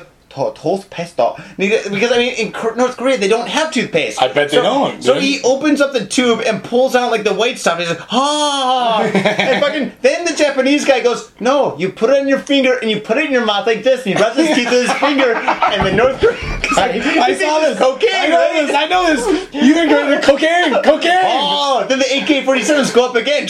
toothpaste because because, I mean in North Korea they don't have toothpaste. I bet they so, don't, So dude. he opens up the tube and pulls out like the white stuff. He's like, ah, and fucking. Then the Japanese guy goes, no, you put it on your finger and you put it in your mouth like this, and he rubs his teeth with his finger. And the North Korean, I, I saw this. cocaine. I know right? this. I know this. You think cocaine? Cocaine. Oh, then the AK-47s go up again,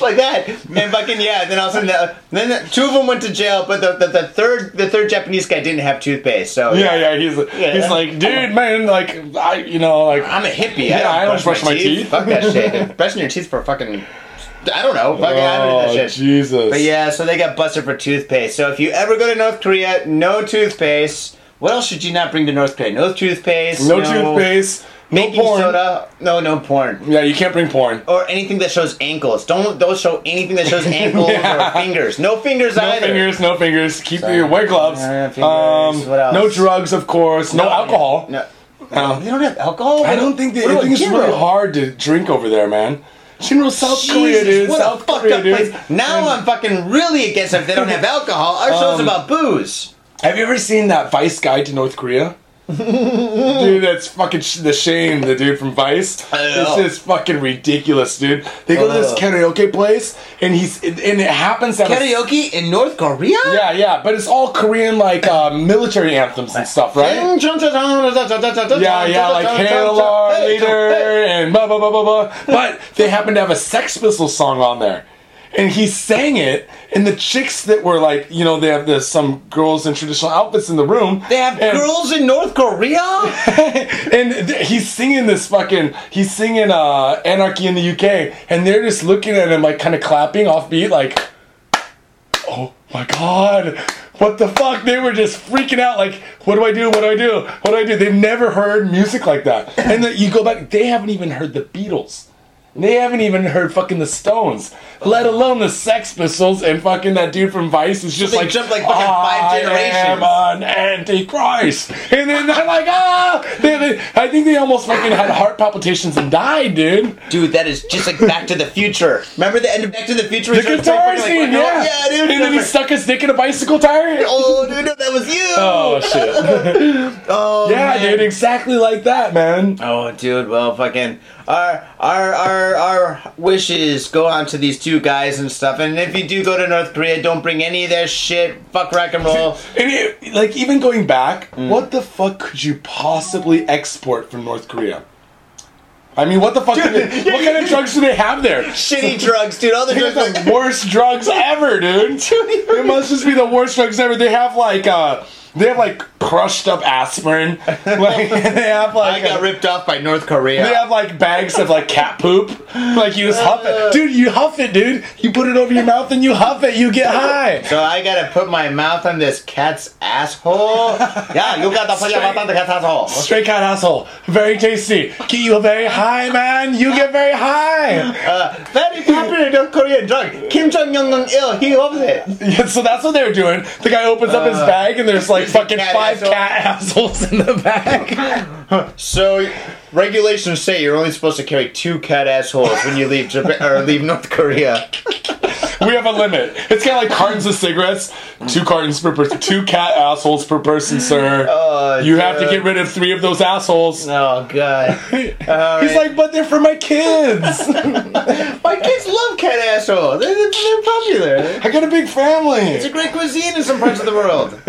like that, and fucking yeah. Then all of a sudden, the, then the, two of them went to jail, but the, the, the third the third Japanese guy didn't have toothpaste. So Yeah, yeah. He's Yeah. he's like, dude, man, like, I, you know, like, I'm a hippie. Yeah, I don't brush my teeth. Fuck that shit. Brushing your teeth for fucking. I don't know. Fucking, I don't do oh, that shit. Jesus. But yeah, so they got busted for toothpaste. So if you ever go to North Korea, no toothpaste. What else should you not bring to North Korea? No toothpaste. no, toothpaste. No porn. soda. No, no porn. Yeah, you can't bring porn. Or anything that shows ankles. Don't don't show anything that shows ankles Yeah. or fingers. No fingers No either. No fingers, no fingers. Keep Sorry. your white gloves. Um, no drugs, of course. No, alcohol. No. No. They don't have alcohol. I don't think they. I think it's really hard to drink over there, man. Shinro, South Korea, dude. what South a fucked Korea, up place. Now And- I'm fucking really against if they don't have alcohol. Our show's Um, about booze. Have you ever seen that Vice guide to North Korea? Dude, that's fucking sh- the shame. The dude from Vice. This is fucking ridiculous, dude. They go to this karaoke place, and he's and it happens to have a- Karaoke in North Korea? yeah, yeah, but it's all Korean like uh, military anthems and stuff, right? Yeah, yeah, like Hail Our Leader and blah blah blah blah blah. But they happen to have a Sex Pistols song on there. And he sang it, and the chicks that were like, you know, they have this, some girls in traditional outfits in the room. They have and, girls in North Korea? and th- he's singing this fucking, he's singing uh, Anarchy in the UK, and they're just looking at him like kind of clapping off beat, like, oh my god, what the fuck? They were just freaking out, like, what do I do? What do I do? What do I do? They've never heard music like that. And then you go back, they haven't even heard the Beatles. They haven't even heard fucking the Stones, let alone the Sex Pistols and fucking that dude from Vice is just They like jumped like fucking five generations. "I generations." am an antichrist, and then they're like, ah! They, they, I think they almost fucking had heart palpitations and died, dude. Dude, that is just like Back to the Future. Remember the end of Back to the Future? The guitar like, scene, like, yeah, yeah, dude. And then he stuck his dick in a bicycle tire. Oh, dude, no, that was you. Oh shit! Oh, yeah, man. dude, exactly like that, man. Oh, dude, well, fucking, our, our, our, our wishes go on to these two guys and stuff. And if you do go to North Korea, don't bring any of their shit. Fuck rock and roll. And it, like even going back, Mm. what the fuck could you possibly export from North Korea? I mean, what the fuck? do they- what kind of drugs do they have there? Shitty drugs, dude. All the drugs. the worst drugs ever, dude. It must just be the worst drugs ever. They have like uh, they have like crushed up aspirin. Like they have like I got uh, ripped off by North Korea. they have like bags of like cat poop. Like you just huff it, dude. You huff it, dude. You put it over your mouth and you huff it. You get high. so I gotta put my mouth on this cat's asshole. yeah, you got to put your mouth on the cat's asshole. Straight cat asshole. Very tasty. Get you very high, man. You get very high. Uh, very popular North Korean drug. Kim Jong Un Il, he loves it. Yeah, so that's what they were doing. The guy opens up his bag and there's like a fucking cat five asshole. cat assholes in the back. So regulations say you're only supposed to carry two cat assholes when you leave Japan or leave North Korea. we have a limit. It's kind of like cartons of cigarettes. Two cartons per person. Two cat assholes per person, sir. Oh, you have to get rid of three of those assholes. Oh god. He's right. like, but they're for my kids. My kids love cat asshole. They're, they're popular. I got a big family. It's a great cuisine in some parts of the world.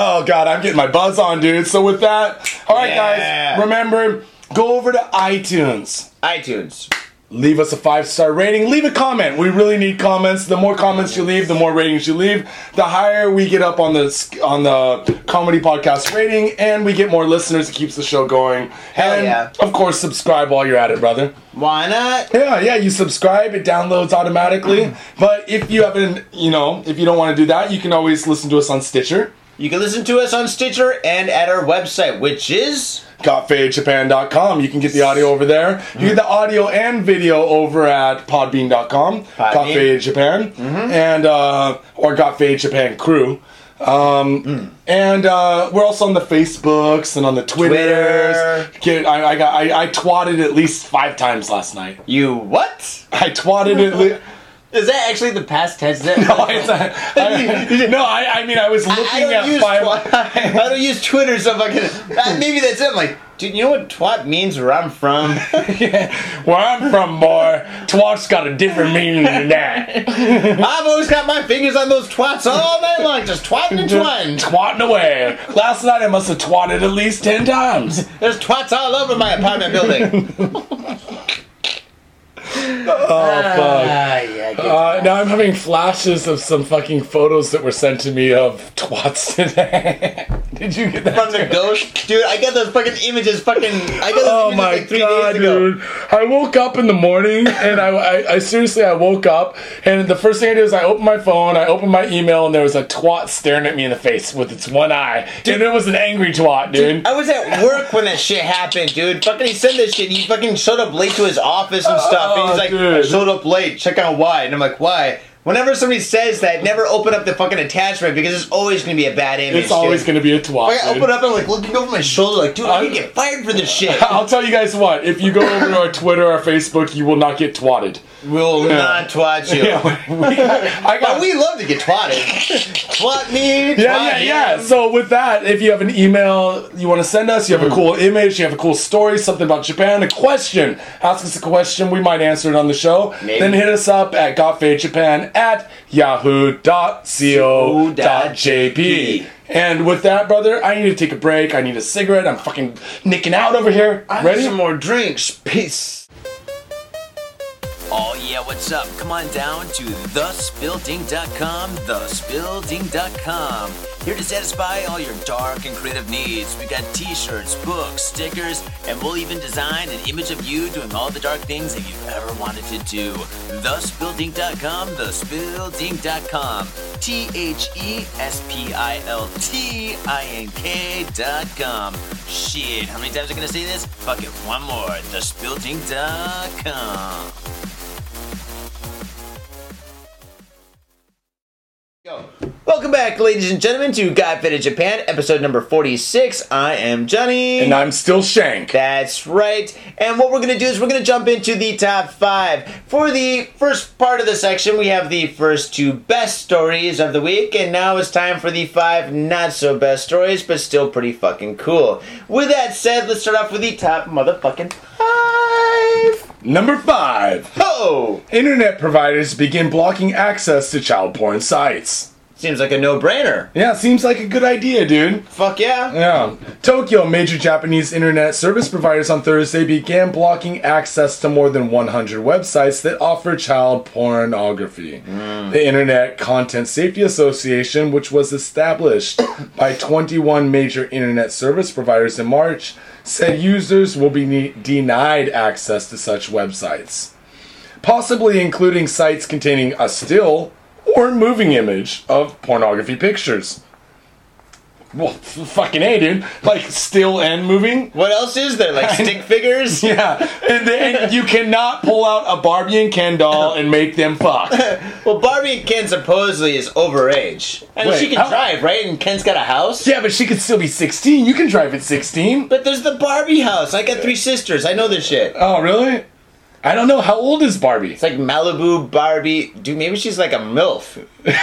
Oh god, I'm getting my buzz on, dude. So with that, all right, Yeah. guys, remember go over to iTunes. iTunes. Leave us a five star rating. Leave a comment. We really need comments. The more comments you leave, the more ratings you leave. The higher we get up on the on the comedy podcast rating, and we get more listeners. It keeps the show going. Hell and yeah. of course, subscribe while you're at it, brother. Why not? Yeah, yeah. You subscribe, it downloads automatically. but if you haven't, you know, if you don't want to do that, you can always listen to us on Stitcher. You can listen to us on Stitcher and at our website, which is GotFadedJapan.com. You can get the audio over there. You get the audio and video over at Podbean.com. Podbean. Japan. And, uh, or Got Faded Japan Crew. Um, And uh, we're also on the Facebooks and on the Twitters. Twitter. I, I got I, I twatted at least five times last night. you what? I twatted at least. Is that actually the past tense? That No, it's not, I, no, I, I mean I was looking I don't at use five. twat. I don't use Twitter, so fucking uh, maybe that's it. I'm like, dude, you know what twat means where I'm from? Where I'm from, boy, twat's got a different meaning than that. I've always got my fingers on those twats all night long, just twatting and twatting. Twatting away. Last night I must have twatted at least ten times. There's twats all over my apartment building. Oh fuck. Ah, yeah, good. Uh, now I'm having flashes of some fucking photos that were sent to me of twats today. Did you get that? from the ghost, dude. I got those fucking images. Fucking, I got those Oh images my like three god, days ago. dude! I woke up in the morning and I, I, I seriously, I woke up and the first thing I did is I opened my phone, I opened my email, and there was a twat staring at me in the face with its one eye, and it was an angry twat, dude. I was at work when that shit happened, dude. Fucking, he said this shit. He fucking showed up late to his office and stuff. and he's like, dude. I showed up late. Check out why. And I'm like, why? Whenever somebody says that, never open up the fucking attachment because it's always gonna be a bad image. It's always dude. going to be a twat. Like, I open up and like looking over my shoulder, like, dude, I'm, gonna get fired for this shit. I'll tell you guys what. If you go over to our Twitter or Facebook, you will not get twatted. We'll not twat you. I But got. we love to get twatted. Twat me. yeah, twat yeah, yeah. him. So with that, if you have an email you want to send us, you have a mm. cool image, you have a cool story, something about Japan, a question, ask us a question, we might answer it on the show. Maybe. Then hit us up at gotfadedjapan at yahoo.co.jp. And with that, brother, I need to take a break. I need a cigarette. I'm fucking nicking out over here. I Ready? need some more drinks. Peace. Oh yeah, what's up? Come on down to thespiltink.com, thespiltink.com. Here to satisfy all your dark and creative needs. We got t-shirts, books, stickers, and we'll even design an image of you doing all the dark things that you've ever wanted to do. Thespiltink.com, thespiltink.com. T-H-E-S-P-I-L-T-I-N-K.com. Shit, how many times am I gonna say this? Fuck it, one more. Thespiltink.com. Go. Welcome back, ladies and gentlemen, to Got Faded Japan, episode number 46. I am Johnny. and I'm still Shank. That's right. And what we're going to do is we're going to jump into the top five. For the first part of the section, we have the first two best stories of the week, and now it's time for the five not so best stories, but still pretty fucking cool. With that said, let's start off with the top motherfucking five. Number five. Oh! Internet providers begin blocking access to child porn sites. Seems like a no brainer. Yeah, seems like a good idea, dude. Fuck yeah. Yeah. Tokyo, major Japanese internet service providers on Thursday began blocking access to more than 100 websites that offer child pornography. Mm. The Internet Content Safety Association, which was established by 21 major internet service providers in March, said users will be ne- denied access to such websites, possibly including sites containing a still or moving image of pornography pictures. Well, f- fucking A, dude. Like, still and moving? What else is there? Like stick figures? Yeah. And then you cannot pull out a Barbie and Ken doll and make them fuck. Well, Barbie and Ken supposedly is overage. Mean, Wait, she can how- drive, right? And Ken's got a house. Yeah, but she could still be 16. You can drive at 16. But there's the Barbie house. I got three sisters. I know this shit. Oh, really? I don't know. How old is Barbie? It's like Malibu Barbie. Dude, maybe she's like a MILF.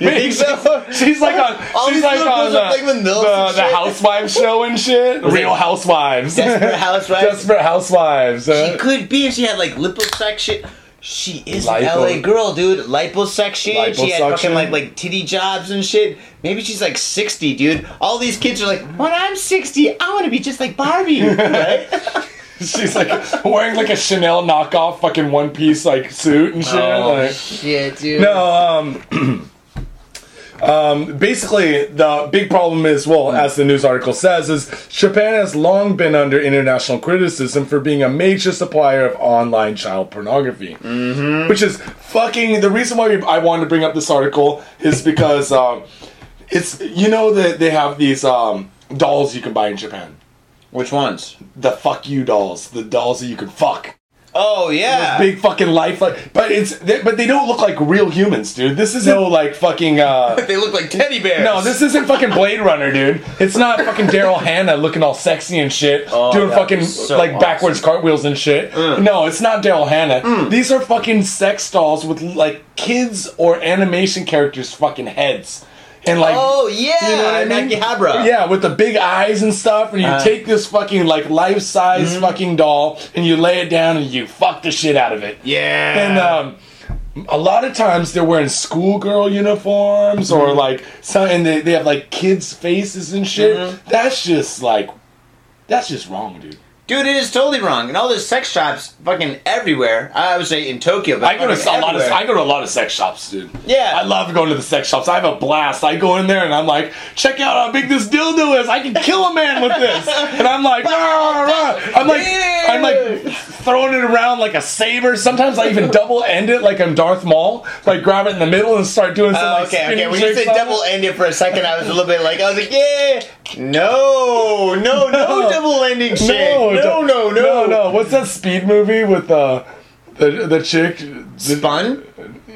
You Maybe think so? She's, she's like on, All she's these like on girls are playing with the, the, the. Housewives show and shit. Real Housewives. Desperate Housewives. Desperate Housewives. She uh, could be if she had like liposuction. She is an LA girl, dude. Liposuction. She had fucking like like titty jobs and shit. Maybe she's like 60, dude. All these kids are like, when I'm 60, I want to be just like Barbie, right? She's like wearing like a Chanel knockoff fucking one piece like suit and shit. like, Oh, shit, dude. no, um, um, basically the big problem is, well, as the news article says, is Japan has long been under international criticism for being a major supplier of online child pornography, mm-hmm. which is fucking. The reason why I wanted to bring up this article is because um, it's you know that they have these um, dolls you can buy in Japan. Which ones? The fuck you dolls, the dolls that you can fuck. Oh yeah. Big fucking life, like, but it's they, but they don't look like real humans, dude. This is no like fucking. uh they look like teddy bears. No, this isn't fucking Blade Runner, dude. It's not fucking Daryl Hannah looking all sexy and shit, Oh, doing fucking so like awesome. backwards cartwheels and shit. No, it's not Daryl Hannah. These are fucking sex dolls with like kids or animation characters' fucking heads. And like, Oh yeah. you know what I mean? Akihabara. Yeah, with the big eyes and stuff, and you Uh. take this fucking like life size Mm-hmm. fucking doll and you lay it down and you fuck the shit out of it. Yeah. And um, a lot of times they're wearing schoolgirl uniforms Mm-hmm. or like some, and they, they have like kids' faces and shit. Mm-hmm. That's just like, that's just wrong, dude. Dude, it is totally wrong. And all those sex shops fucking everywhere. I would say in Tokyo, but I go to a lot of everywhere. I go to a lot of sex shops, dude. Yeah. I love going to the sex shops. I have a blast. I go in there and I'm like, check out how big this dildo is. I can kill a man with this. And I'm like, rah, rah. I'm like, I'm like throwing it around like a saber. Sometimes I even double end it like I'm Darth Maul. Like grab it in the middle and start doing some Oh, like okay, okay. When you tricks double end it. for a second, I was a little bit like, I was like, yeah, no, no, no, double ending shit. No, no, don't- no, no, no. What's that speed movie with uh, the the chick? The, Spun?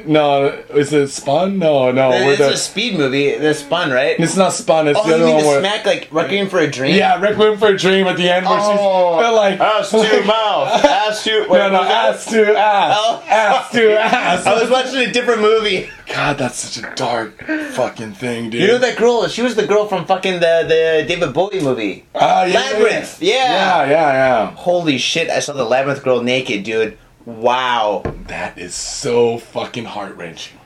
No, is it Spun? No, no. It's the- a speed movie. The Spun, right? it's not Spun. It's Oh, the you other one where. smack like Requiem for a Dream? Yeah, Requiem for a Dream at the end where Oh, she's like ass to mouth, ass to. Wait, no, no, what was that? ass to ass, Oh. ass to ass. I was watching a different movie. God, that's such a dark fucking thing, dude. You know that girl? She was the girl from fucking the the David Bowie movie. Ah, yeah, Labyrinth, yeah. yeah, yeah. yeah. Holy shit! I saw the Labyrinth girl naked, dude. Wow. That is so fucking heart wrenching.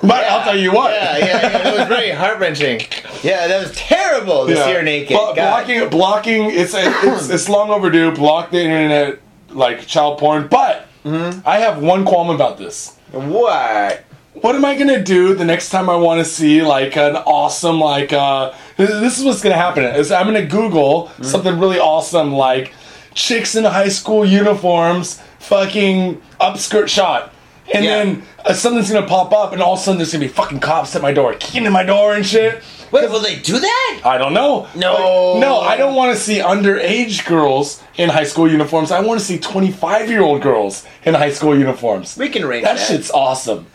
But I'll tell you what. Yeah, yeah, yeah. That was very heart wrenching. Yeah, that was terrible to see her naked. God. blocking, blocking. It's, it's it's long overdue. Block the internet like child porn. But Mm-hmm. I have one qualm about this. What? What am I gonna do the next time I want to see like an awesome like uh this is what's gonna happen is I'm gonna Google Mm-hmm. something really awesome like chicks in high school uniforms fucking upskirt shot. And Yeah. then uh, something's gonna pop up, and all of a sudden there's gonna be fucking cops at my door, kicking in my door and shit. Wait, will they do that? I don't know. No. No, I don't want to see underage girls in high school uniforms. I want to see 25 year old girls in high school uniforms. We can arrange That that. shit's awesome.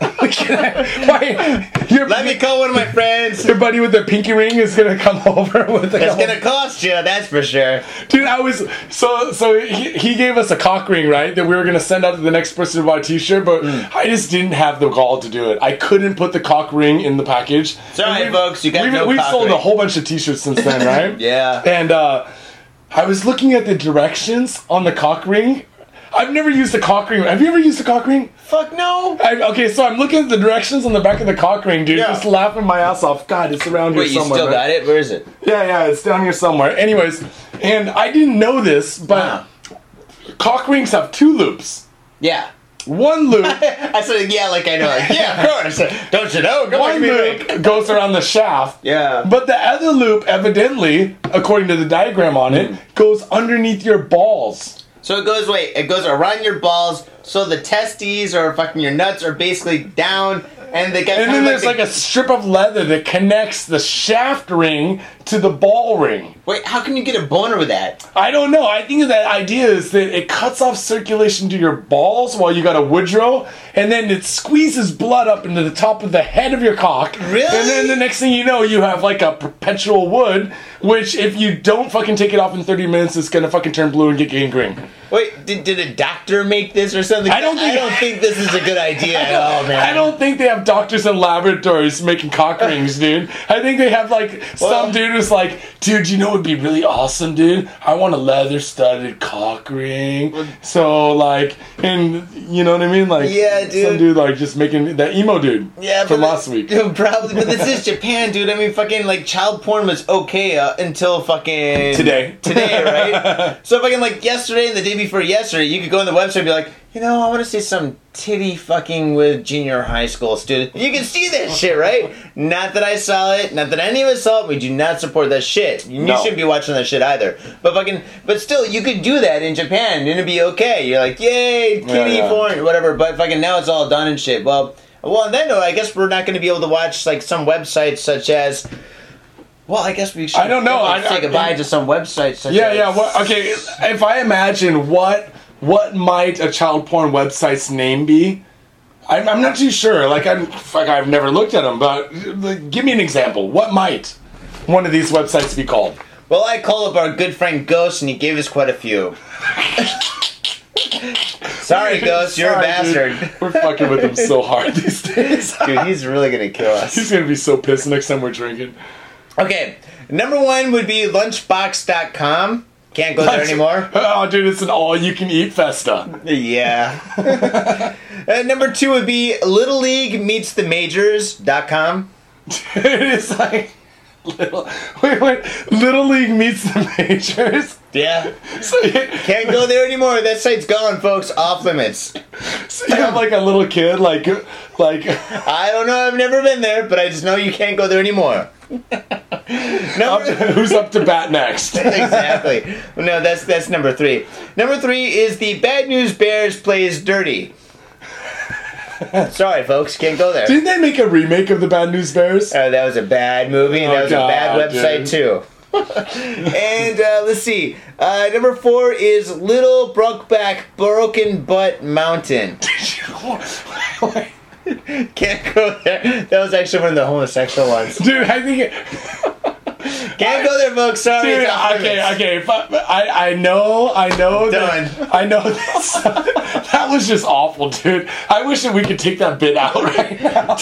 Your, Let me call one of my friends. your buddy with the pinky ring is gonna come over with a It's gonna cost you, that's for sure. Dude, I was so so. He, he gave us a cock ring, right? That we were gonna send out to the next person to buy a T-shirt, but Mm. I just didn't have the gall to do it. I couldn't put the cock ring in the package. Sorry, folks, you got we've, no We've sold a whole bunch of T-shirts since then, right? Yeah. And uh, I was looking at the directions on the cock ring. I've never used a cock ring. Have you ever used a cock ring? Fuck no. I, okay, so I'm looking at the directions on the back of the cock ring, dude. Yeah. Just laughing my ass off. God, it's around Wait, here you somewhere. still right? got it? Where is it? Yeah, yeah, it's down here somewhere. Anyways, and I didn't know this, but Huh. cock rings have two loops. Yeah. One loop, I said, yeah, like I know. Like, yeah, of course. Don't you know? Come one give me a break. loop goes around the shaft. Yeah. But the other loop, evidently, according to the diagram on it, goes underneath your balls. So it goes, wait, it goes around your balls, so the testes or fucking your nuts are basically down, and they got And then there's like a strip of leather that connects the shaft ring to the ball ring. Wait, how can you get a boner with that? I don't know. I think that idea is that it cuts off circulation to your balls while you got a Woodrow, and then it squeezes blood up into the top of the head of your cock. Really? And then the next thing you know, you have like a perpetual wood, which if you don't fucking take it off in 30 minutes, it's gonna fucking turn blue and get gangrene. Wait, did, did a doctor make this or something? I don't think- I don't think this is a good idea at all, man. I don't think they have doctors in laboratories making cock rings, dude. I think they have like Well- some dude who's like, dude, you know what would be really awesome, dude? I want a leather studded cock ring. So like, and you know what I mean? Like, Yeah, dude. Some dude. dude like just making that emo dude. Yeah, from last week. Probably, but this is Japan, dude. I mean, fucking like child porn was okay uh, until fucking Today. Today, right? so fucking like yesterday and the day before yesterday, you could go on the website and be like, you know, I want to see some titty fucking with junior high school student. You can see that shit, right? Not that I saw it, not that any of us saw it. We do not support that shit. You No. shouldn't be watching that shit either. But fucking, but still, you could do that in Japan and it'd be okay. You're like, yay, kitty yeah. porn, whatever. But fucking now it's all done and shit. Well. Well, on that note, I guess we're not going to be able to watch like some websites such as. Well, I guess we should. I don't know, probably I- say I- goodbye to some websites such Yeah, as. yeah. What, okay, if I imagine what what might a child porn website's name be? I'm, I'm not too sure. Like I'm, fuck, I've never looked at them. But like, give me an example. What might one of these websites be called? Well, I called up our good friend Ghost, and he gave us quite a few. Sorry, Ghost, you're a bastard. dude. We're fucking with him so hard these days. Dude, he's really gonna kill us. He's gonna be so pissed next time we're drinking. Okay, number one would be lunchbox.com. Can't go there anymore. Oh, dude, it's an all-you-can-eat festa. Yeah. uh, number two would be Little League meets the Majors.com. it's like little. Wait, wait. Little League meets the majors. Yeah. So you, Can't go there anymore. That site's gone, folks. Off limits. so you have like a little kid, like, like. I don't know. I've never been there, but I just know you can't go there anymore. Up to, who's up to bat next? exactly. No, that's that's number three. Number three is the Bad News Bears plays dirty. Sorry, folks, can't go there. Didn't they make a remake of the Bad News Bears? Uh, that was a bad movie, and Oh, that was a bad website dude. too. and uh, let's see. Uh, number four is Little Brokeback Broken Butt Mountain. Can't go there. That was actually one of the homosexual ones. Dude, I think. It, Can't go there, folks. Sorry. dude, okay, okay. I, I know, I know. Done. That, I know this. that was just awful, dude. I wish that we could take that bit out right now.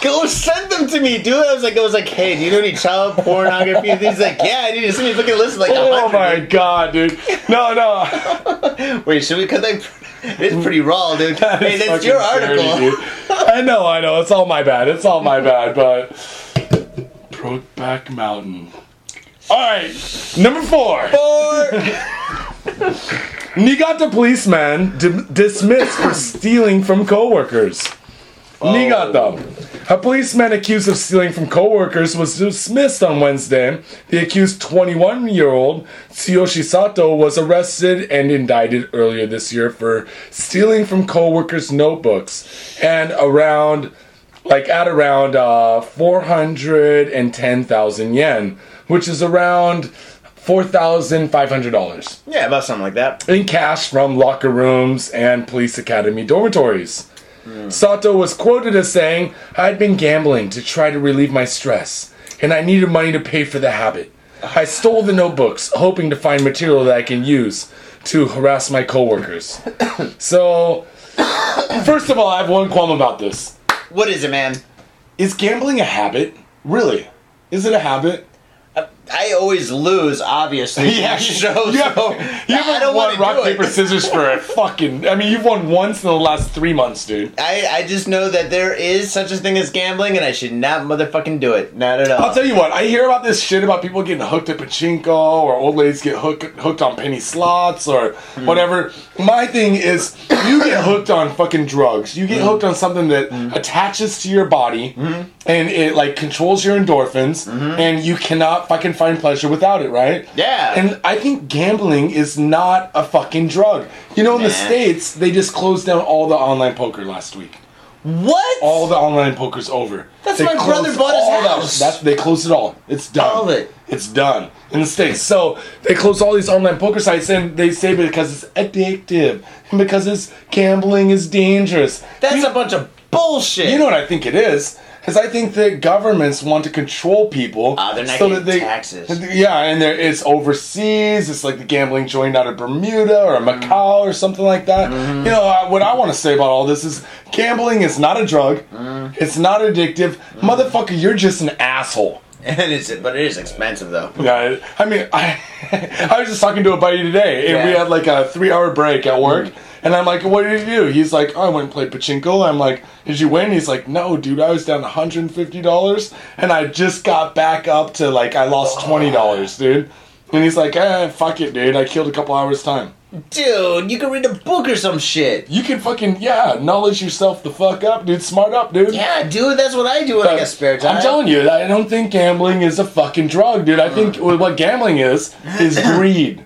Go send them to me, dude. I was like, I was like, hey, do you know any child pornography? And He's like, yeah, I need to send me a fucking list like Oh my god, dude. No, no. Wait, should we cut that? It's pretty raw, dude. That hey, that's your article. dude. I know, I know. It's all my bad. It's all my bad, but Brokeback Mountain. All right, number four. Or Niigata policeman di- dismissed for stealing from coworkers. Niigata. A policeman accused of stealing from coworkers was dismissed on Wednesday. The accused 21 year old Tsuyoshi Sato was arrested and indicted earlier this year for stealing from coworkers' notebooks and around, like at around uh, 410,000 yen, which is around $4,500 yeah, about something like that. in cash from locker rooms and police academy dormitories. Sato was quoted as saying, I had been gambling to try to relieve my stress, and I needed money to pay for the habit. I stole the notebooks, hoping to find material that I can use to harass my coworkers. so, first of all, I have one qualm about this. What is it, man? Is gambling a habit? Really? Is it a habit? I always lose, obviously. Yeah, shows. you have, so you I haven't don't won want rock, paper, scissors for a fucking. I mean, you've won once in the last three months, dude. I, I just know that there is such a thing as gambling, and I should not motherfucking do it. Not at all. I'll tell you what, I hear about this shit about people getting hooked at pachinko or old ladies get hooked hooked on penny slots or hmm. whatever. My thing is, you get hooked on fucking drugs. You get hmm. hooked on something that hmm. attaches to your body and it like controls your endorphins, and you cannot fucking find pleasure without it, right? Yeah. And I think gambling is not a fucking drug. You know, in the states, they just closed down all the online poker last week what? all the online poker's over. That's They my brother bought his all that- house. That's they closed it all. It's done. All of it. It's done in the states. So they closed all these online poker sites, and they say because it's addictive and because it's gambling is dangerous. That's you, a bunch of bullshit. you know what I think it is. Because I think that governments want to control people. Ah, they're not getting taxes. Yeah, and there, it's overseas. It's like the gambling joint out of Bermuda or Mm-hmm. Macau or something like that. You know, uh, what I want to say about all this is gambling is not a drug. Mm-hmm. It's not addictive. Motherfucker, you're just an asshole. and it's but it is expensive though. Yeah, I mean, I I was just talking to a buddy today, and we had like a three-hour break at work, and I'm like, "What did you do?" He's like, "Oh, I went and played pachinko." I'm like, "Did you win?" He's like, "No, dude, I was down 150 dollars, and I just got back up to like I lost twenty dollars, dude." And he's like, "Eh, fuck it, dude. I killed a couple hours time." Dude, you can read a book or some shit. You can fucking yeah, knowledge yourself the fuck up, dude. Smart up, dude. Yeah, dude, that's what I do when I get spare time. I'm telling you, I don't think gambling is a fucking drug, dude. I think what gambling is is greed.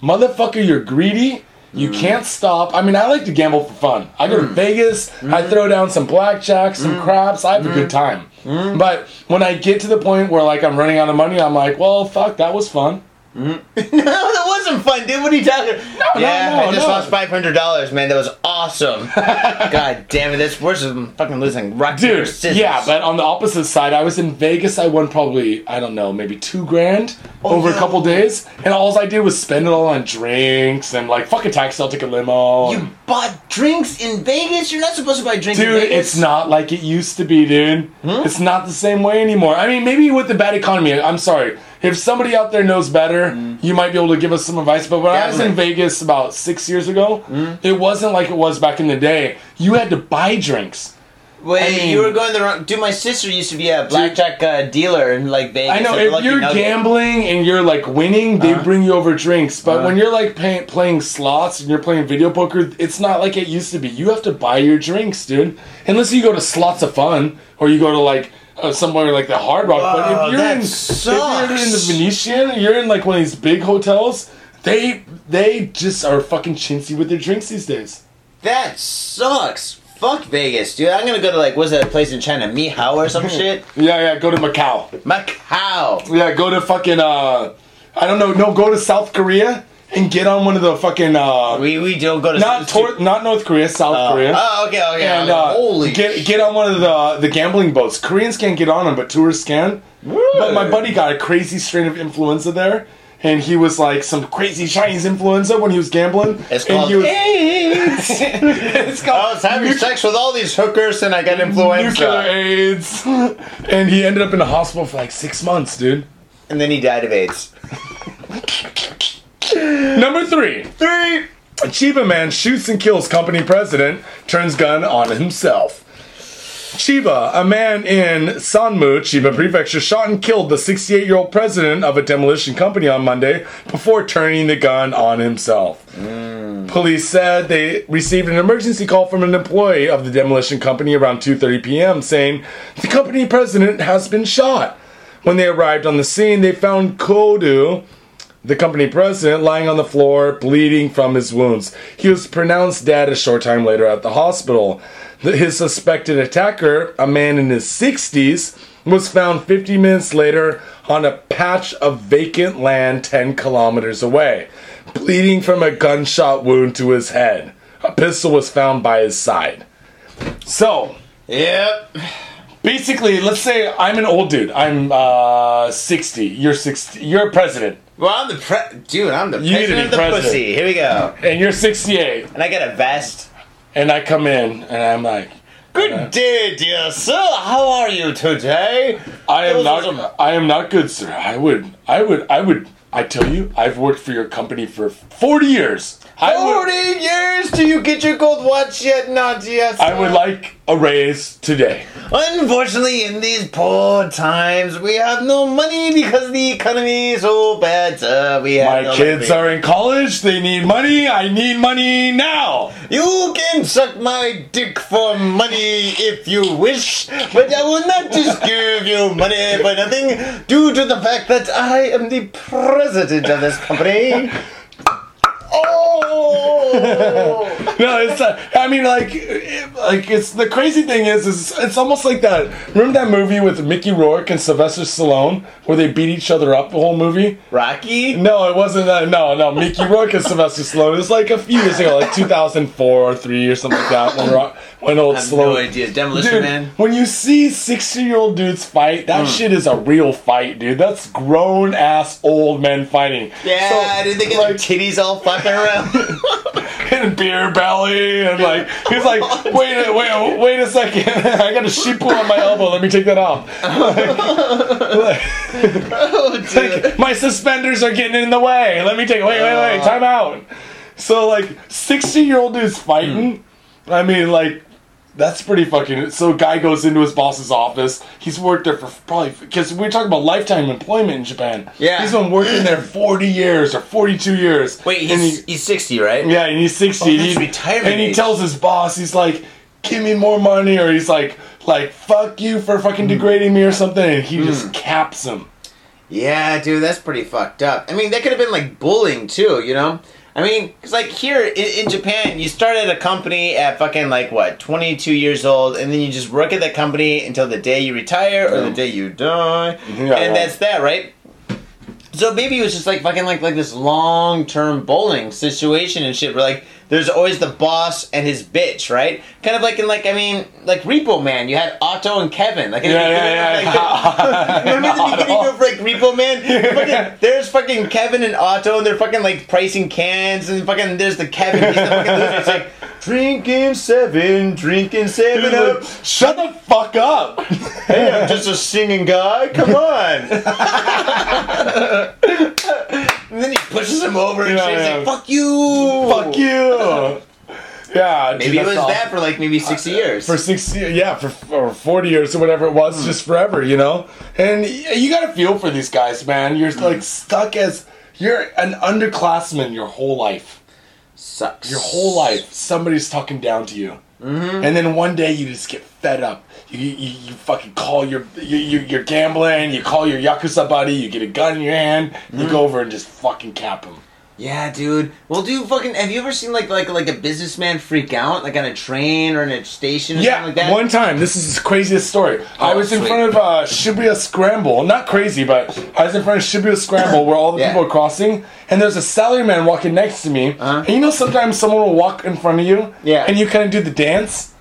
Motherfucker, you're greedy. You can't stop. I mean, I like to gamble for fun. I go to mm. Vegas. I mm. throw down some blackjack, some mm. craps. I have a good time. But when I get to the point where like I'm running out of money, I'm like, well, fuck, that was fun. Mm-hmm. no, that wasn't fun, dude. What are you talking? no, yeah, no, I just no. lost five hundred dollars, man. That was awesome. God damn it, that's worse than fucking losing rock Dude, scissors. yeah, but on the opposite side, I was in Vegas. I won probably, I don't know, maybe two grand Oh, over yeah. a couple days. And all I did was spend it all on drinks and like fucking taxi, I'll take a limo. you bought drinks in Vegas. You're not supposed to buy drinks in Dude, it's not like it used to be, dude. Hmm? It's not the same way anymore. I mean, maybe with the bad economy, I'm sorry. If somebody out there knows better, you might be able to give us some advice. But when I was in Vegas about six years ago, it wasn't like it was back in the day. You had to buy drinks. Wait, I mean- you were going the wrong. Dude, my sister used to be a blackjack uh, dealer in like Vegas. I know if you're Nugget. gambling and you're like winning, they Uh-huh. bring you over drinks. But Uh-huh. when you're like pay- playing slots and you're playing video poker, it's not like it used to be. You have to buy your drinks, dude. Unless you go to Slots of Fun or you go to like uh, somewhere like the Hard Rock. but if you're in, if you're in the. Venetian, you're in like one of these big hotels. They they just are fucking chintzy with their drinks these days. That sucks. Fuck Vegas, dude. I'm gonna go to like what's that place in China, Mihao or some shit. Yeah, yeah. Go to Macau. Macau. Yeah, go to fucking uh, I don't know. No, go to South Korea and get on one of the fucking uh. We we don't go to not tor- not North Korea, South Oh, Korea. oh, okay, okay. and uh, Holy get get on one of the the gambling boats. Koreans can't get on them, but tourists can. But my buddy got a crazy strain of influenza there, and he was like some crazy Chinese influenza when he was gambling. It's and called was, AIDS. it's I called was having sex with all these hookers and I got nuclear influenza. AIDS, and he ended up in the hospital for like six months, dude. And then he died of AIDS. Number three. Three. A Chiba man shoots and kills company president, turns gun on himself. Chiba, a man in Sanmu, Chiba Prefecture, shot and killed the 68 year old president of a demolition company on Monday before turning the gun on himself. Mm. Police said they received an emergency call from an employee of the demolition company around 2:30 p.m. saying the company president has been shot. When they arrived on the scene, they found Kodu, the company president, lying on the floor, bleeding from his wounds. He was pronounced dead a short time later at the hospital. His suspected attacker, a man in his 60s, was found 50 minutes later on a patch of vacant land 10 kilometers away, bleeding from a gunshot wound to his head. A pistol was found by his side. So, Yep. basically, let's say I'm an old dude. I'm uh, 60. You're 60. You're a president. Well, I'm the pre- dude. I'm the You president of the president. pussy. Here we go. and you're 68, And I got a vest. and I come in, and I'm like, Good uh, day, dear sir. How are you today? I am Those not, are I am not good, sir. I would, I would, I would, I tell you, I've worked for your company for 40 years. I would, Forty years? Do you get your gold watch yet? Not yet. I would like a raise today. Unfortunately, in these poor times, we have no money because the economy is so bad. Sir. We have My no kids money. are in college. They need money. I need money now. You can suck my dick for money if you wish, but I will not just give you money for nothing due to the fact that I am the president of this company. Oh! No, it's not. I mean, like, it- like it's the crazy thing is, is it's almost like that. Remember that movie with Mickey Rourke and Sylvester Stallone where they beat each other up the whole movie? Rocky? No, it wasn't that. No, no, Mickey Rourke and Sylvester Stallone. It was like a few years ago, like 2004 or three or something like that. When, when old I have Stallone. no idea. Demolition Dude, Man? when you see 60 year old dudes fight, that hmm. shit is a real fight, dude. That's grown ass old men fighting. Yeah, So, did they get like, titties all flapping around? and beer belly and like he's like wait a, wait wait a second I got a sheep on my elbow let me take that off Like- oh, like, my suspenders are getting in the way let me take wait wait wait oh. time out so like 60 year old dudes fighting hmm. I mean like that's pretty fucking so guy goes into his boss's office he's worked there for probably because we're talking about lifetime employment in Japan Yeah. he's been working there 40 years or 42 years Wait, he's, he- he's 60, right? yeah, and he's 60. Oh, that's He- retirement And he age. tells his boss, he's like, give me more money, or he's like, like, fuck you for Hmm. fucking degrading me or something, and he just caps him. Yeah, dude, that's pretty fucked up. I mean, that could have been like bullying too, you know? I mean, because like here in, in Japan, you start at a company at fucking like what, 22 years old, and then you just work at that company until the day you retire or the day you die. Yeah, and right. that's that, right? So maybe it was just like fucking like like this long term bowling situation and shit. Where like there's always the boss and his bitch, right? Kind of like in like I mean like Repo Man. You had Otto and Kevin. Like Yeah, yeah, yeah. like, remember the beginning of like Repo Man? Fucking- there's fucking Kevin and Otto, and they're fucking like pricing cans, and fucking there's the Kevin. He's the fucking loser. It's like drinking seven, drinking seven up. Shut the fuck up! Hey, I'm just a singing guy. Come on. and then he pushes him over and Yeah, shit. He's yeah. like, "Fuck you, fuck you! Yeah, dude, Maybe it that's was all- that for like maybe sixty uh, years. for 60 yeah for, for 40 years or whatever it was hmm. just forever you know and y- you gotta feel for these guys man you're like stuck as you're an underclassman your whole life Sucks. your whole life somebody's talking down to you Mm-hmm. and then one day you just get fed up you, you, you fucking call your you, you, you're gambling you call your yakuza buddy you get a gun in your hand Mm-hmm. you go over and just fucking cap him Yeah, dude. Well, dude, fucking. Have you ever seen like like like a businessman freak out like on a train or in a station or Yeah, something like that? one time. This is the craziest story. I Oh, was in front of uh, Shibuya Scramble. Not crazy, but I was in front of Shibuya Scramble where all the Yeah. people are crossing, and there's a salaryman walking next to me. Uh-huh. And you know, sometimes someone will walk in front of you, Yeah. and you kind of do the dance.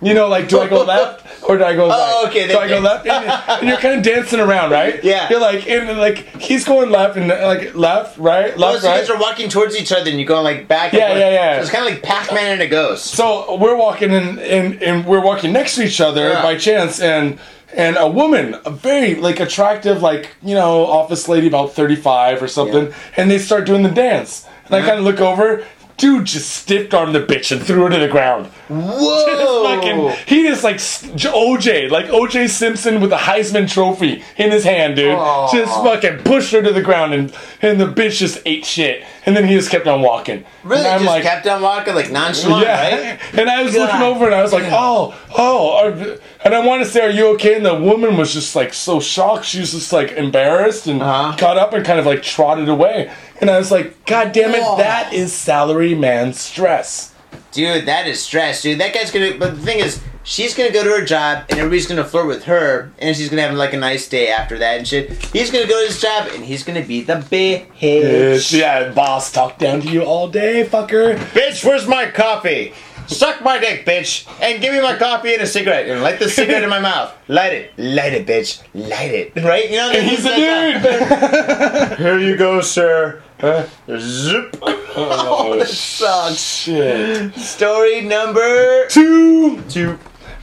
You know, like, do I go left or do I go oh, right? okay, Do I go left? And, and you're kind of dancing around, right? Yeah. You're like, and like he's going left and like left, right, Oh, left, so you guys are walking towards each other and you're going like back. and Yeah, forth. yeah, yeah. So it's kind of like Pac-Man and a ghost. So we're walking in, and and we're walking next to each other Yeah. by chance, and and a woman, a very like attractive, like you know, office lady about thirty five or something, Yeah. and they start doing the dance, and I kind of look over. Dude just stiff armed the bitch and threw her to the ground. Whoa! Fucking, he just like OJ, like OJ Simpson with a Heisman Trophy in his hand, dude. Aw. Just fucking pushed her to the ground, and and the bitch just ate shit, and then he just kept on walking. really? And I'm just like, kept on walking like nonchalant, yeah. right? And I was God. looking over and I was like, oh, oh. are- And I want to say, are you okay? And the woman was just like so shocked. She was just like embarrassed and Uh-huh. got up and kind of like trotted away. And I was like, God damn it, Whoa. that is salary man stress. Dude, that is stress, dude. That guy's gonna. But the thing is, she's gonna go to her job, and everybody's gonna flirt with her, and she's gonna have like a nice day after that and shit. He's gonna go to his job, and he's gonna be the bitch. It's, yeah, boss talk down to you all day, fucker. Bitch, where's my coffee? Suck my dick, bitch, and give me my coffee and a cigarette, and light the cigarette in my mouth. Light it, light it, bitch, light it. Right? You know. And he's a like dude. Here you go, sir. Uh, zip. oh, that sucks. Shit. Story number Two. two.